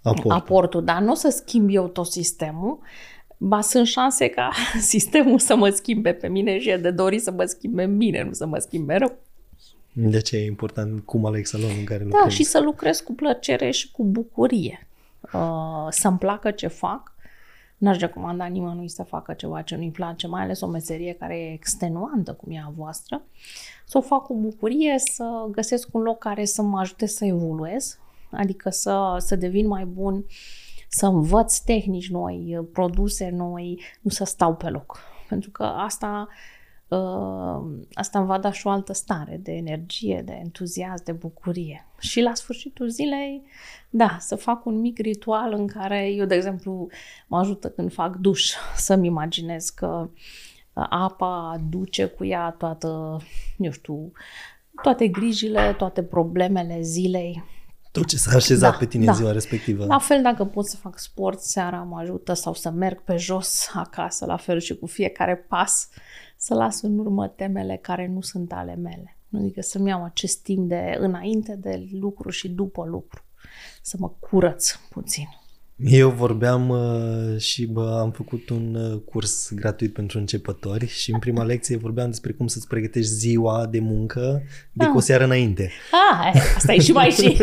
aportul, aportul dar nu o să schimb eu tot sistemul, ba sunt șanse ca sistemul să mă schimbe pe mine și e de dorit să mă schimbe bine, nu să mă schimbe rău. De ce e important cum aleg salonul în care da, lucrezi? Da, și să lucrez cu plăcere și cu bucurie. Uh, să-mi placă ce fac. N-aș recomanda nimănui să facă ceva ce nu-i place, mai ales o meserie care e extenuantă cum e a voastră. Să o fac cu bucurie, să găsesc un loc care să mă ajute să evoluez, adică să, să devin mai bun, să învăț tehnici noi, produse noi, nu să stau pe loc. Pentru că asta Uh, asta îmi va da și o altă stare de energie, de entuziasm, de bucurie. Și la sfârșitul zilei, da, să fac un mic ritual în care eu, de exemplu, mă ajută când fac duș să-mi imaginez că uh, apa duce cu ea toată, eu știu, toate grijile, toate problemele zilei. Tot ce s-a așezat da, pe tine da. în ziua respectivă. La fel dacă pot să fac sport seara, mă ajută sau să merg pe jos acasă, la fel și cu fiecare pas să las în urmă temele care nu sunt ale mele. Adică să-mi iau acest timp de înainte de lucru și după lucru. Să mă curăț puțin. Eu vorbeam uh, și bă, am făcut un uh, curs gratuit pentru începători și în prima lecție vorbeam despre cum să-ți pregătești ziua de muncă de ah. cu o seară înainte. Ah, asta e și mai și.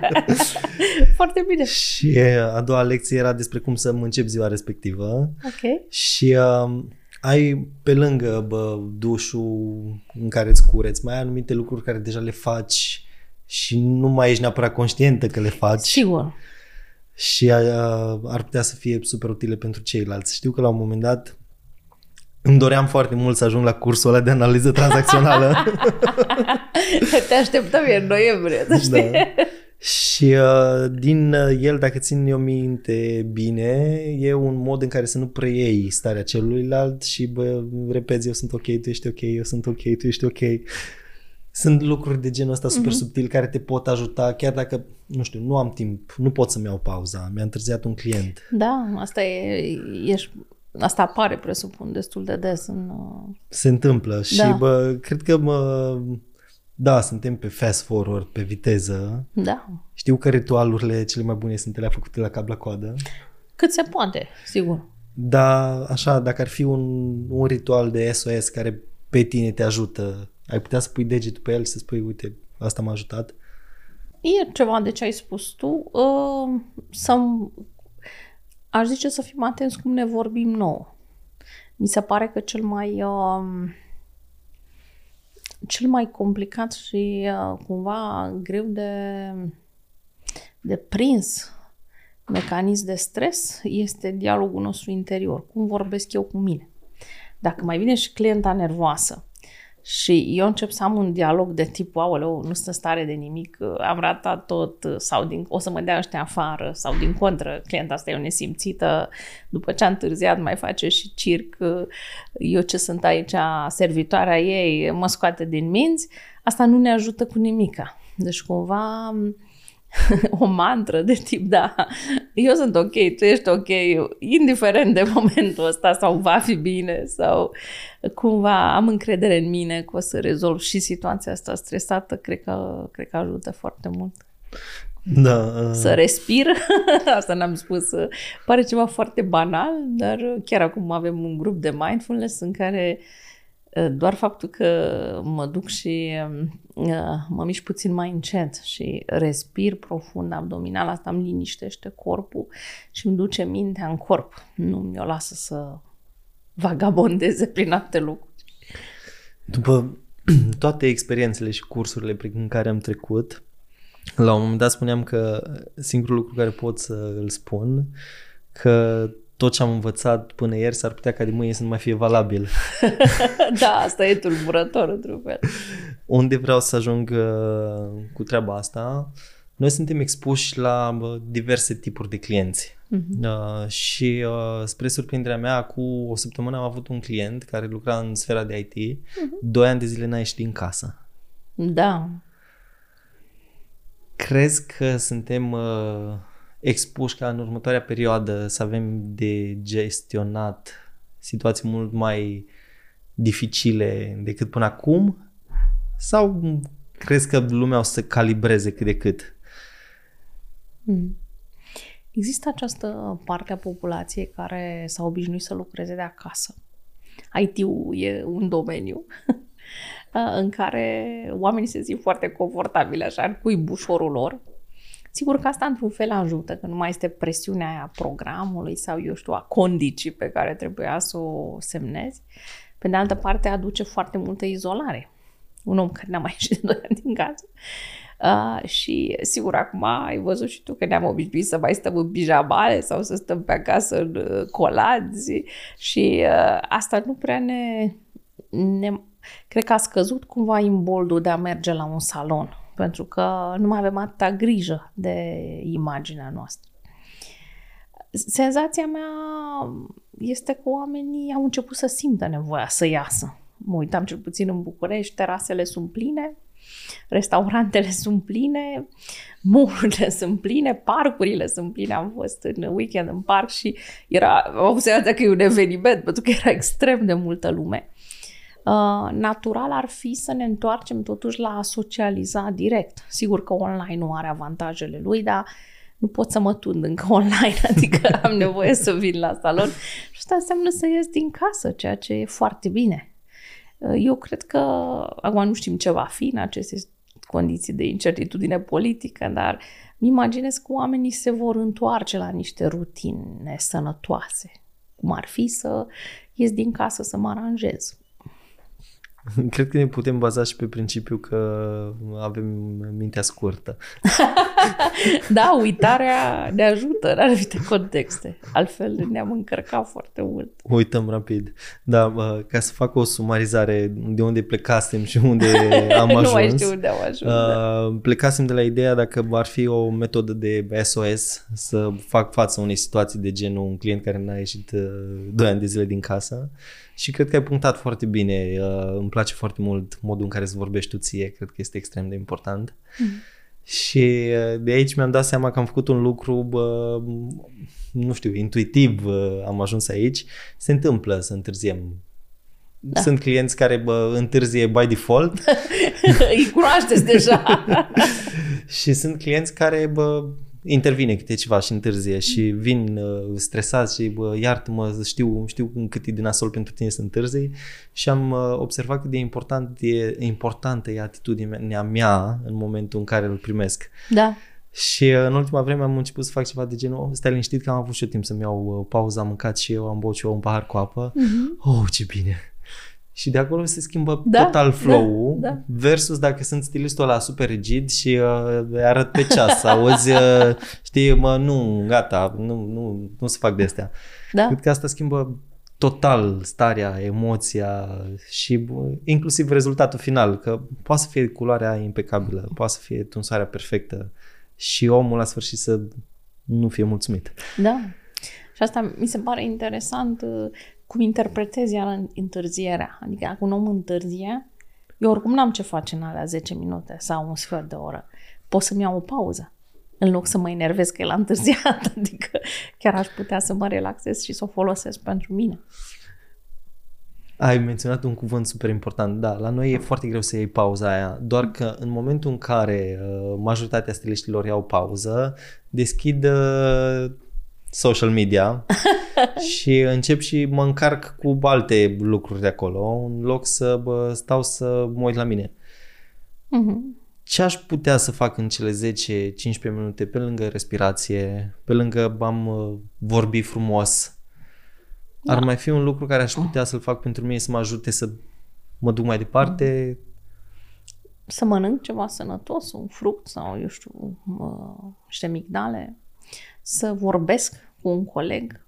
Foarte bine. Și a doua lecție era despre cum să încep ziua respectivă. Ok. Și uh, ai pe lângă bă, dușul în care îți cureți, mai ai anumite lucruri care deja le faci și nu mai ești neapărat conștientă că le faci. Sigur. Și a, ar putea să fie super utile pentru ceilalți. Știu că la un moment dat îmi doream foarte mult să ajung la cursul ăla de analiză tranzacțională. Te așteptăm în noiembrie, să știi. Da. Și uh, din uh, el, dacă țin eu minte bine, e un mod în care să nu preiei starea celuilalt și bă, repezi, eu sunt ok, tu ești ok, eu sunt ok, tu ești ok. Sunt lucruri de genul ăsta super mm-hmm. subtil care te pot ajuta, chiar dacă, nu știu, nu am timp, nu pot să-mi iau pauza, mi-a întârziat un client. Da, asta e, ești, asta apare, presupun, destul de des în... Uh, Se întâmplă și, da. bă, cred că mă da, suntem pe fast forward, pe viteză. Da. Știu că ritualurile cele mai bune sunt ele făcute la cap la coadă. Cât se poate, sigur. Da, așa, dacă ar fi un, un ritual de SOS care pe tine te ajută, ai putea să pui degetul pe el și să spui, uite, asta m-a ajutat? E ceva de ce ai spus tu. Uh, să aș zice să fim atenți cum ne vorbim nouă. Mi se pare că cel mai... Uh, cel mai complicat și uh, cumva greu de, de prins mecanism de stres este dialogul nostru interior. Cum vorbesc eu cu mine? Dacă mai vine și clienta nervoasă și eu încep să am un dialog de tip, aoleu, nu sunt în stare de nimic, am ratat tot sau din, o să mă dea ăștia afară sau din contră, clienta asta e o nesimțită, după ce a întârziat mai face și circ, eu ce sunt aici, servitoarea ei, mă scoate din minți, asta nu ne ajută cu nimica. Deci cumva o mantră de tip, da, eu sunt ok, tu ești ok, indiferent de momentul ăsta sau va fi bine sau cumva am încredere în mine că o să rezolv și situația asta stresată, cred că, cred că ajută foarte mult. Da. Uh... Să respir, asta n-am spus, pare ceva foarte banal, dar chiar acum avem un grup de mindfulness în care uh, Eh, doar faptul că mă duc și uh, mă mișc puțin mai încet și respir profund abdominal, asta îmi liniștește corpul și îmi duce mintea în corp. Nu mi-o lasă să vagabondeze prin alte lucruri. După toate experiențele și cursurile prin care am trecut, la un moment dat spuneam că singurul lucru care pot să îl spun că tot ce am învățat până ieri s-ar putea ca de mâine să nu mai fie valabil. da, asta e tulburător într-un fel. Unde vreau să ajung uh, cu treaba asta? noi suntem expuși la diverse tipuri de clienți. Uh-huh. Uh, și uh, spre surprinderea mea, cu o săptămână am avut un client care lucra în sfera de IT, uh-huh. Mhm. doi ani de zile n-a ieșit din casă. Da. Crezi că suntem uh, expuși ca în următoarea perioadă să avem de gestionat situații mult mai dificile decât până acum? Sau crezi că lumea o să calibreze cât de cât? Mm. Există această parte a populației care s-a obișnuit să lucreze de acasă. IT-ul e un domeniu în care oamenii se simt foarte confortabili, așa, în cuibușorul lor. Sigur că asta într-un fel ajută, că nu mai este presiunea aia programului sau, eu știu, a condicii pe care trebuia să o semnezi. Pe de altă parte, aduce foarte multă izolare. Un om care n-a mai ieșit de doi ani din casă Uh, și sigur, acum ai văzut și tu că ne-am obișnuit să mai stăm în pijamale sau să stăm pe acasă în uh, colazi și uh, asta nu prea ne, ne... Cred că a scăzut cumva imboldul de a merge la un salon pentru că nu mai avem atâta grijă de imaginea noastră. Senzația mea este că oamenii au început să simtă nevoia să iasă. Mă uitam cel puțin în București, terasele sunt pline, restaurantele sunt pline, molurile sunt pline, parcurile sunt pline. Am fost în weekend în parc și era, am senzația că e un eveniment, pentru că era extrem de multă lume. Uh, natural ar fi să ne întoarcem totuși la a socializa direct. Sigur că online nu are avantajele lui, dar nu pot să mă tund încă online, adică am nevoie să vin la salon și asta înseamnă să ies din casă, ceea ce e foarte bine. Uh, eu cred că, acum nu știm ce va fi în aceste condiții de incertitudine politică, dar îmi imaginez că oamenii se vor întoarce la niște rutine sănătoase, cum ar fi să ies din casă să mă aranjez. Cred că ne putem baza și pe principiu că avem mintea scurtă. da, uitarea ne ajută în anumite contexte. Altfel ne-am încărcat foarte mult. Uităm rapid. Da, ca să fac o sumarizare de unde plecasem și unde am ajuns. nu mai știu unde am ajuns. Uh, plecasem de la ideea dacă ar fi o metodă de SOS să fac față unei situații de genul un client care n-a ieșit uh, 2 ani de zile din casă și cred că ai punctat foarte bine. Uh, îmi place foarte mult modul în care îți vorbești tu ție. Cred că este extrem de important. Mm. Și uh, de aici mi-am dat seama că am făcut un lucru, bă, nu știu, intuitiv uh, am ajuns aici. Se întâmplă să întârziem. Da. Sunt clienți care bă, întârzie by default. Îi cunoașteți deja. și sunt clienți care bă, intervine câte ceva și întârzie și vin uh, stresați și bă, iartă-mă, știu, știu cât e de nasol pentru tine să întârzi și am uh, observat cât de important e, importantă e atitudinea mea în momentul în care îl primesc. Da. Și uh, în ultima vreme am început să fac ceva de genul, oh, stai liniștit că am avut și eu timp să-mi iau uh, pauză, am mâncat și eu, am băut și eu un pahar cu apă. Uh-huh. Oh, ce bine! Și de acolo se schimbă da, total flow-ul da, da. versus dacă sunt stilistul ăla super rigid și uh, arăt pe ceas, auzi, uh, știi, mă, nu, gata, nu, nu, nu se fac de astea. Da. Cred că asta schimbă total starea, emoția și inclusiv rezultatul final, că poate să fie culoarea impecabilă, poate să fie tunsarea perfectă și omul la sfârșit să nu fie mulțumit. Da. Și asta mi se pare interesant uh, cum interpretezi iar întârzierea. Adică dacă un om întârzie, eu oricum n-am ce face în alea 10 minute sau un sfert de oră. Pot să-mi iau o pauză în loc să mă enervez că el a întârziat. Adică chiar aș putea să mă relaxez și să o folosesc pentru mine. Ai menționat un cuvânt super important. Da, la noi e foarte greu să iei pauza aia, doar că în momentul în care uh, majoritatea stiliștilor iau pauză, deschid uh, social media și încep și mă încarc cu alte lucruri de acolo, în loc să bă, stau să mă uit la mine. Uh-huh. Ce aș putea să fac în cele 10-15 minute pe lângă respirație, pe lângă am uh, vorbi frumos? Da. Ar mai fi un lucru care aș putea să-l fac pentru mine să mă ajute să mă duc mai departe? Să mănânc ceva sănătos, un fruct sau, eu știu, niște migdale să vorbesc cu un coleg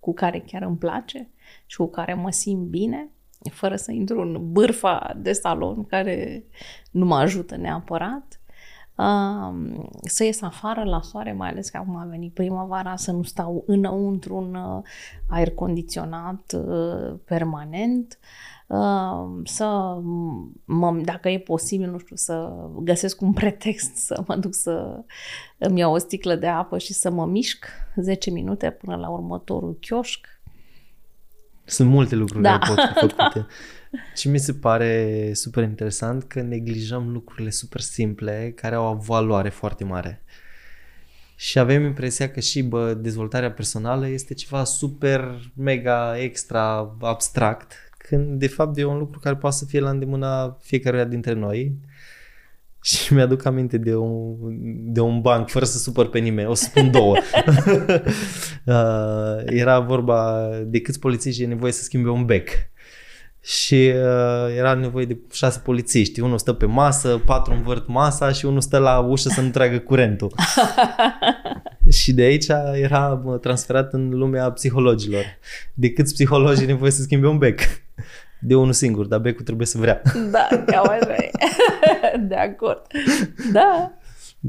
cu care chiar îmi place și cu care mă simt bine, fără să intru în bârfa de salon care nu mă ajută neapărat. să ies afară la soare, mai ales că acum a venit primăvara, să nu stau înăuntru un uh, aer condiționat uh, permanent, să, mă, dacă e posibil, nu știu, să găsesc un pretext să mă duc să îmi iau o sticlă de apă și să mă mișc 10 minute până la următorul chioșc. Sunt multe lucruri da. care pot fi făcute. Și mi se pare super interesant că neglijăm lucrurile super simple care au o valoare foarte mare. Și avem impresia că și bă, dezvoltarea personală este ceva super, mega, extra, abstract, când de fapt e un lucru care poate să fie la îndemâna fiecăruia dintre noi. Și mi-aduc aminte de un, de un banc, fără să supăr pe nimeni, o să spun două. uh, era vorba de câți polițiști e nevoie să schimbe un bec și uh, era nevoie de șase polițiști. Unul stă pe masă, patru învârt masa și unul stă la ușă să nu tragă curentul. și de aici era transferat în lumea psihologilor. De câți psihologi e nevoie să schimbe un bec? De unul singur, dar becul trebuie să vrea. Da, cam așa e. De acord. Da.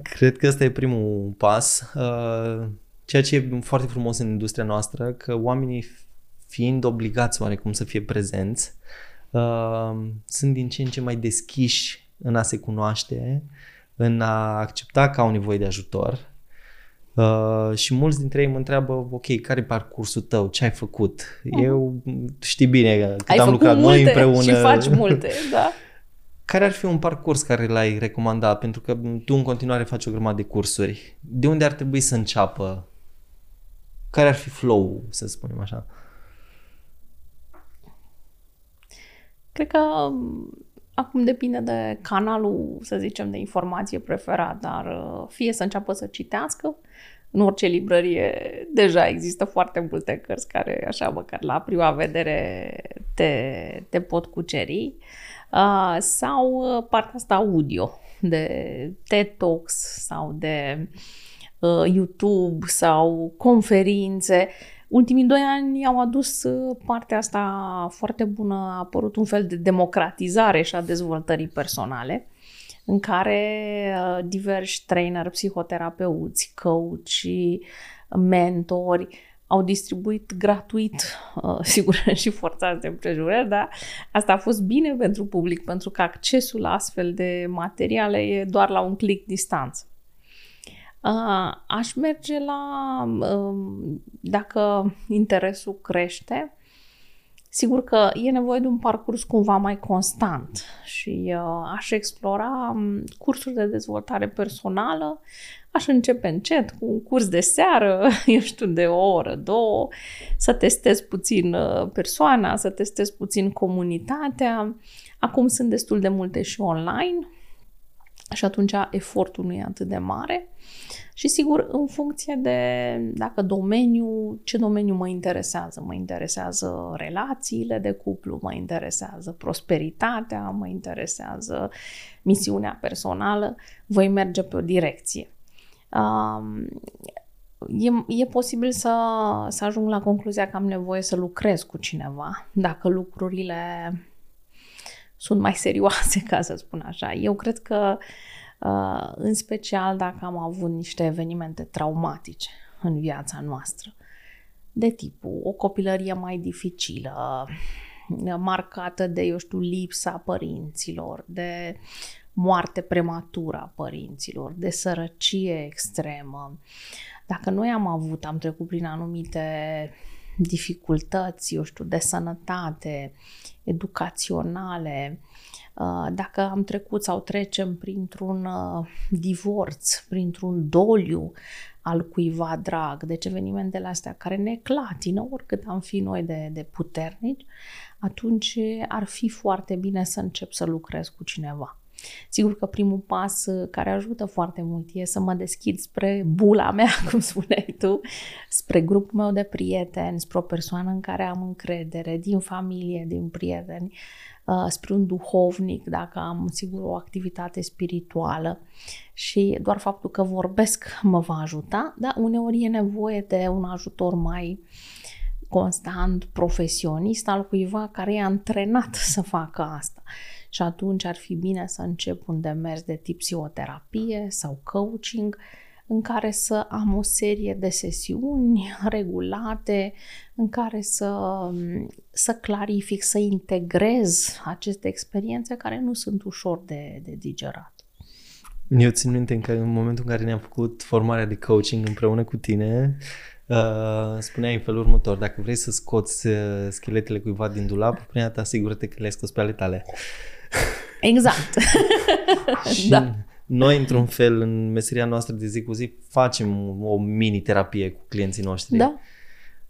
Cred că ăsta e primul pas. Uh, ceea ce e foarte frumos în industria noastră, că oamenii fiind obligați oarecum să fie prezenți, uh, sunt din ce în ce mai deschiși în a se cunoaște, în a accepta că au nevoie de ajutor. Uh, și mulți dintre ei mă întreabă, ok, care e parcursul tău? Ce ai făcut? Uh-huh. Eu știi bine cât ai am lucrat noi împreună. și faci multe, da. Care ar fi un parcurs care l-ai recomandat? Pentru că tu în continuare faci o grămadă de cursuri. De unde ar trebui să înceapă? Care ar fi flow să spunem așa? Uh, Cred că um, acum depinde de canalul, să zicem, de informație preferat, dar uh, fie să înceapă să citească, în orice librărie deja există foarte multe cărți care, așa, măcar la prima vedere te, te pot cuceri. Uh, sau uh, partea asta audio, de TED Talks sau de uh, YouTube sau conferințe. Ultimii doi ani au adus uh, partea asta foarte bună, a apărut un fel de democratizare și a dezvoltării personale, în care uh, diversi trainer, psihoterapeuți, coach, mentori au distribuit gratuit, uh, sigur și forțați de împrejurări, dar asta a fost bine pentru public, pentru că accesul la astfel de materiale e doar la un click distanță. Uh, aș merge la, uh, dacă interesul crește, sigur că e nevoie de un parcurs cumva mai constant și uh, aș explora um, cursuri de dezvoltare personală, aș începe încet cu un curs de seară, eu știu, de o oră, două, să testez puțin uh, persoana, să testez puțin comunitatea. Acum sunt destul de multe și online și atunci efortul nu e atât de mare. Și sigur, în funcție de dacă domeniu, ce domeniu mă interesează. Mă interesează relațiile de cuplu, mă interesează prosperitatea, mă interesează misiunea personală, voi merge pe o direcție. Um, e, e posibil să, să ajung la concluzia că am nevoie să lucrez cu cineva, dacă lucrurile sunt mai serioase, ca să spun așa. Eu cred că uh, Uh, în special dacă am avut niște evenimente traumatice în viața noastră, de tipul o copilărie mai dificilă, marcată de, eu știu, lipsa părinților, de moarte prematură a părinților, de sărăcie extremă. Dacă noi am avut, am trecut prin anumite dificultăți, eu știu, de sănătate, educaționale, Uh, dacă am trecut sau trecem printr-un uh, divorț, printr-un doliu al cuiva drag, deci evenimentele astea care ne clatină, oricât am fi noi de, de puternici, atunci ar fi foarte bine să încep să lucrez cu cineva. Sigur că primul pas uh, care ajută foarte mult e să mă deschid spre bula mea, cum spuneai tu, spre grupul meu de prieteni, spre o persoană în care am încredere, din familie, din prieteni, Uh, spre un duhovnic, dacă am, sigur, o activitate spirituală și doar faptul că vorbesc mă va ajuta, dar uneori e nevoie de un ajutor mai constant, profesionist, al cuiva care e antrenat să facă asta. Și atunci ar fi bine să încep un demers de tip psihoterapie sau coaching, în care să am o serie de sesiuni regulate, în care să, să clarific, să integrez aceste experiențe care nu sunt ușor de, de digerat. Eu țin minte că în momentul în care ne-am făcut formarea de coaching împreună cu tine, uh, spuneai în felul următor, dacă vrei să scoți uh, scheletele cuiva din dulap, prima dată asigură-te că le-ai scos pe ale tale. Exact. și da. Noi, într-un fel, în meseria noastră de zi cu zi, facem o mini-terapie cu clienții noștri. Da.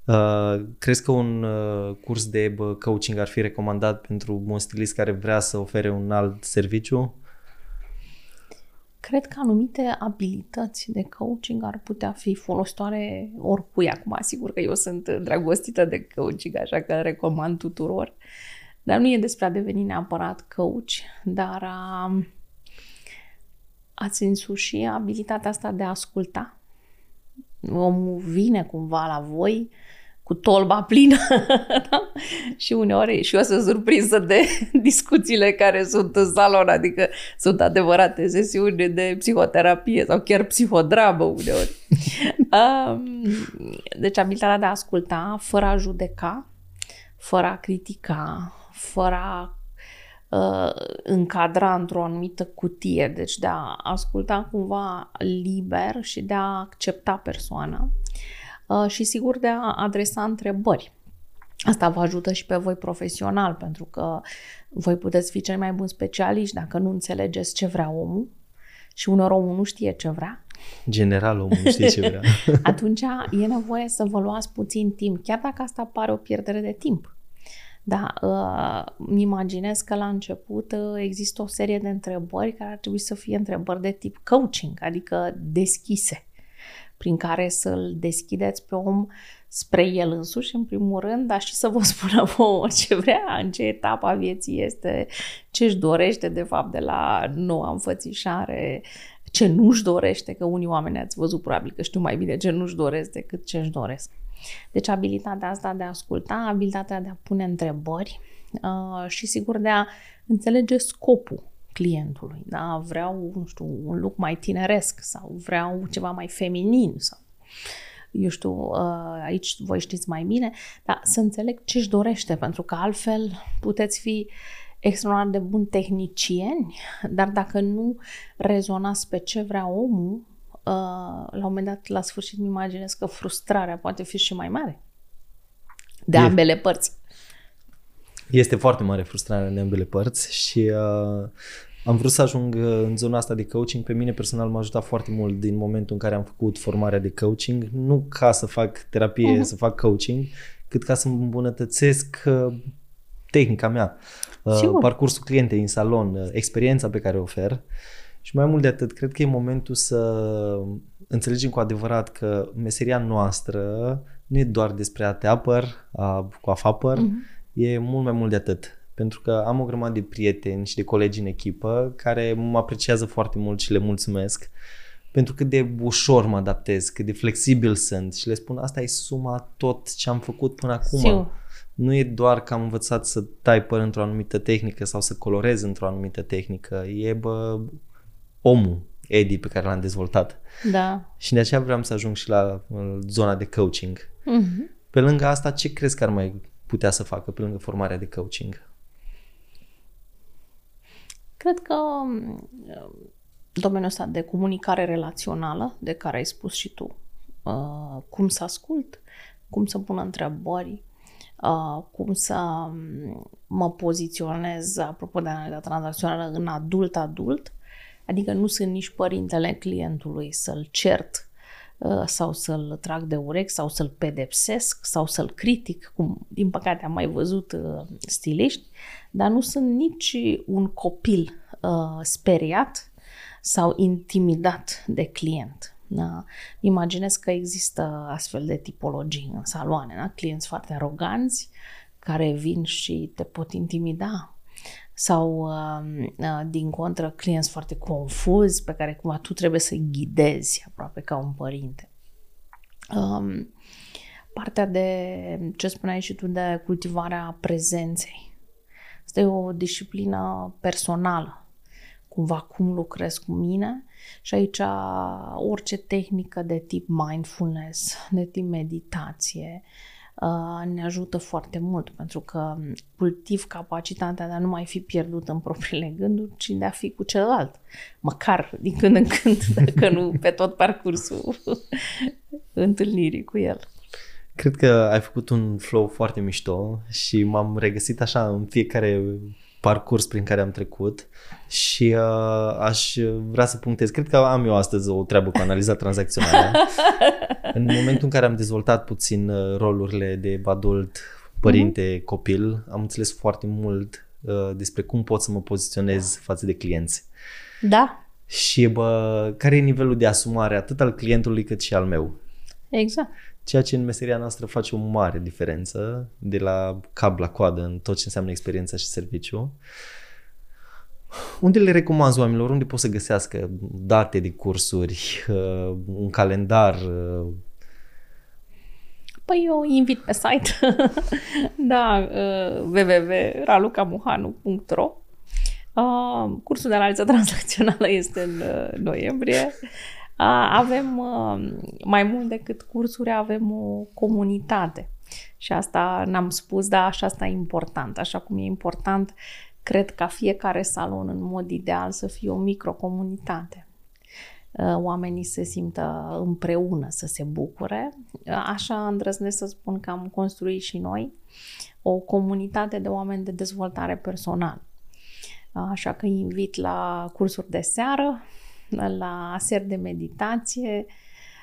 Uh, crezi că un uh, curs de coaching ar fi recomandat pentru un stilist care vrea să ofere un alt serviciu? Cred că anumite abilități de coaching ar putea fi folositoare oricui. Acum, asigur că eu sunt dragostită de coaching, așa că recomand tuturor. Dar nu e despre a deveni neapărat coach, dar a, ați însuși abilitatea asta de a asculta. Omul vine cumva la voi cu tolba plină da? și uneori și eu sunt surprinsă de discuțiile care sunt în salon, adică sunt adevărate sesiuni de psihoterapie sau chiar psihodramă uneori. um, deci abilitatea de a asculta fără a judeca, fără a critica, fără a uh, încadra într-o anumită cutie, deci de a asculta cumva liber și de a accepta persoana uh, și sigur de a adresa întrebări. Asta vă ajută și pe voi profesional, pentru că voi puteți fi cei mai buni specialiști dacă nu înțelegeți ce vrea omul și unor omul nu știe ce vrea. General omul nu știe ce vrea. Atunci e nevoie să vă luați puțin timp, chiar dacă asta pare o pierdere de timp. Da, uh, îmi imaginez că la început uh, există o serie de întrebări care ar trebui să fie întrebări de tip coaching, adică deschise, prin care să-l deschideți pe om spre el însuși, în primul rând, dar și să vă spună vouă ce vrea, în ce etapă a vieții este, ce își dorește, de fapt, de la noua înfățișare, ce nu-și dorește, că unii oameni ați văzut probabil că știu mai bine ce nu-și doresc decât ce își doresc. Deci abilitatea asta de a asculta, abilitatea de a pune întrebări uh, și sigur de a înțelege scopul clientului. Da? Vreau, nu știu, un look mai tineresc sau vreau ceva mai feminin sau eu știu, uh, aici voi știți mai bine, dar să înțeleg ce își dorește, pentru că altfel puteți fi extraordinar de buni tehnicieni, dar dacă nu rezonați pe ce vrea omul, Uh, la un moment dat, la sfârșit, îmi imaginez că frustrarea poate fi și mai mare. De e, ambele părți. Este foarte mare frustrarea de ambele părți și uh, am vrut să ajung uh, în zona asta de coaching. Pe mine personal m-a ajutat foarte mult din momentul în care am făcut formarea de coaching. Nu ca să fac terapie, uh-huh. să fac coaching, cât ca să îmbunătățesc uh, tehnica mea, uh, parcursul clientei în salon, uh, experiența pe care o ofer. Uh, și mai mult de atât, cred că e momentul să înțelegem cu adevărat că meseria noastră nu e doar despre a te apăr, a, cu a fapăr, uh-huh. e mult mai mult de atât. Pentru că am o grămadă de prieteni și de colegi în echipă care mă apreciază foarte mult și le mulțumesc pentru cât de ușor mă adaptez, cât de flexibil sunt și le spun asta e suma tot ce am făcut până acum. Siu. Nu e doar că am învățat să tai păr într-o anumită tehnică sau să colorez într-o anumită tehnică. E bă, omul Eddie pe care l-am dezvoltat. Da. Și de aceea vreau să ajung și la zona de coaching. Uh-huh. Pe lângă asta, ce crezi că ar mai putea să facă pe lângă formarea de coaching? Cred că um, domeniul ăsta de comunicare relațională, de care ai spus și tu, uh, cum să ascult, cum să pun întrebări, uh, cum să um, mă poziționez, apropo de analiza tranzacțională, în adult-adult, Adică nu sunt nici părintele clientului să-l cert uh, sau să-l trag de urechi sau să-l pedepsesc sau să-l critic, cum din păcate am mai văzut uh, stiliști, dar nu sunt nici un copil uh, speriat sau intimidat de client. Da? Imaginez că există astfel de tipologii în saloane, da? clienți foarte aroganți care vin și te pot intimida sau um, uh, din contră clienți foarte confuzi pe care cumva tu trebuie să-i ghidezi aproape ca un părinte. Um, partea de ce spuneai și tu de cultivarea prezenței Asta e o disciplină personală. Cumva cum lucrez cu mine și aici orice tehnică de tip mindfulness, de tip meditație, uh, ne ajută foarte mult pentru că cultiv capacitatea de a nu mai fi pierdut în propriile gânduri, ci de a fi cu celălalt. Măcar din când în când, dacă nu pe tot parcursul întâlnirii cu el. Cred că ai făcut un flow foarte mișto și m-am regăsit așa în fiecare parcurs prin care am trecut și uh, aș vrea să punctez. Cred că am eu astăzi o treabă cu analiza tranzacțională. în momentul în care am dezvoltat puțin uh, rolurile de adult, părinte, mm-hmm. copil, am înțeles foarte mult uh, despre cum pot să mă poziționez față de clienți. Da. Și bă, care e nivelul de asumare atât al clientului cât și al meu. Exact ceea ce în meseria noastră face o mare diferență de la cap la coadă în tot ce înseamnă experiența și serviciu. Unde le recomand oamenilor? Unde pot să găsească date de cursuri, uh, un calendar? Uh? Păi eu invit pe site, da, uh, www.ralucamuhanu.ro Cursul de analiză tranzacțională este în noiembrie. Avem mai mult decât cursuri, avem o comunitate. Și asta n-am spus, dar așa asta e important. Așa cum e important, cred ca fiecare salon în mod ideal să fie o microcomunitate oamenii se simtă împreună, să se bucure. Așa îndrăznesc să spun că am construit și noi o comunitate de oameni de dezvoltare personală. Așa că invit la cursuri de seară, la ser de meditație,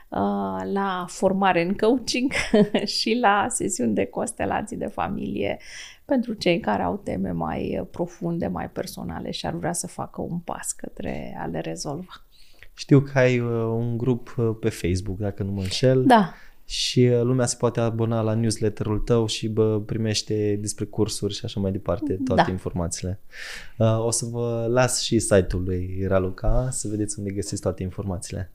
uh, la formare în coaching și la sesiuni de constelații de familie pentru cei care au teme mai profunde, mai personale și ar vrea să facă un pas către a le rezolva. Știu că ai uh, un grup uh, pe Facebook, dacă nu mă înșel. Da și uh, lumea se poate abona la newsletterul tău și bă, primește despre cursuri și așa mai departe toate da. informațiile. Uh, o să vă las și site-ul lui Raluca să vedeți unde găsiți toate informațiile.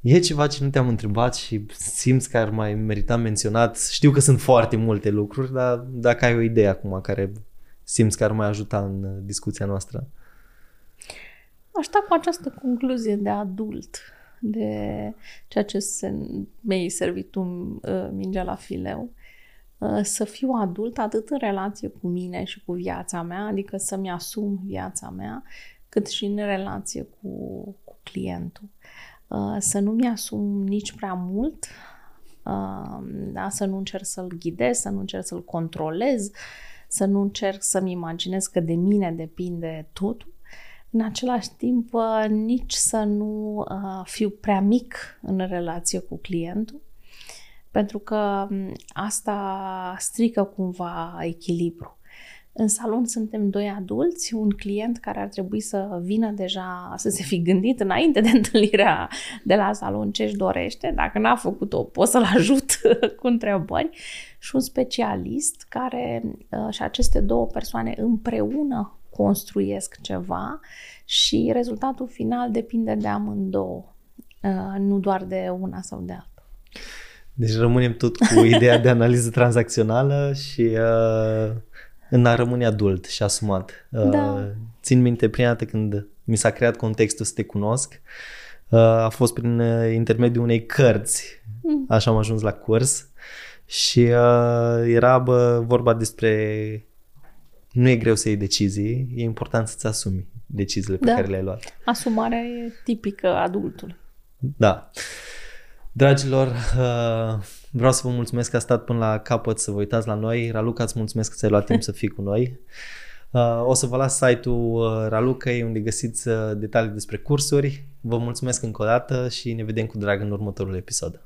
E ceva ce nu te-am întrebat și simți că ar mai merita menționat? Știu că sunt foarte multe lucruri, dar dacă ai o idee acum care simți că ar mai ajuta în uh, discuția noastră. Aș sta cu această concluzie de adult de ceea ce se, mi-ai servit tu uh, mingea la fileu, uh, să fiu adult atât în relație cu mine și cu viața mea, adică să-mi asum viața mea, cât și în relație cu, cu clientul. Uh, să nu mi-asum nici prea mult, da? să nu încerc să-l ghidez, să nu încerc să-l controlez, să nu încerc să-mi imaginez că de mine depinde totul, în același timp uh, nici să nu uh, fiu prea mic în relație cu clientul, pentru că um, asta strică cumva echilibru. În salon suntem doi adulți, un client care ar trebui să vină deja, să se fi gândit înainte de întâlnirea de la salon ce își dorește. Dacă n-a făcut-o, pot să-l ajut cu întrebări. Și un specialist care uh, și aceste două persoane împreună construiesc ceva și rezultatul final depinde de amândouă, uh, nu doar de una sau de alta. Deci rămânem tot cu ideea de analiză tranzacțională și uh, în a rămâne adult și asumat. Uh, da. Țin minte prima dată când mi s-a creat contextul să te cunosc, uh, a fost prin uh, intermediul unei cărți, mm. așa am ajuns la curs și uh, era bă, vorba despre nu e greu să iei decizii, e important să-ți asumi deciziile pe da. care le-ai luat. Asumarea e tipică adultului. Da. Dragilor, uh, vreau să vă mulțumesc că a stat până la capăt să vă uitați la noi. Raluca, îți mulțumesc că ți-ai luat timp să fii cu noi. Uh, o să vă las site-ul uh, Ralucăi unde găsiți detalii despre cursuri. Vă mulțumesc încă o dată și ne vedem cu drag în următorul episod.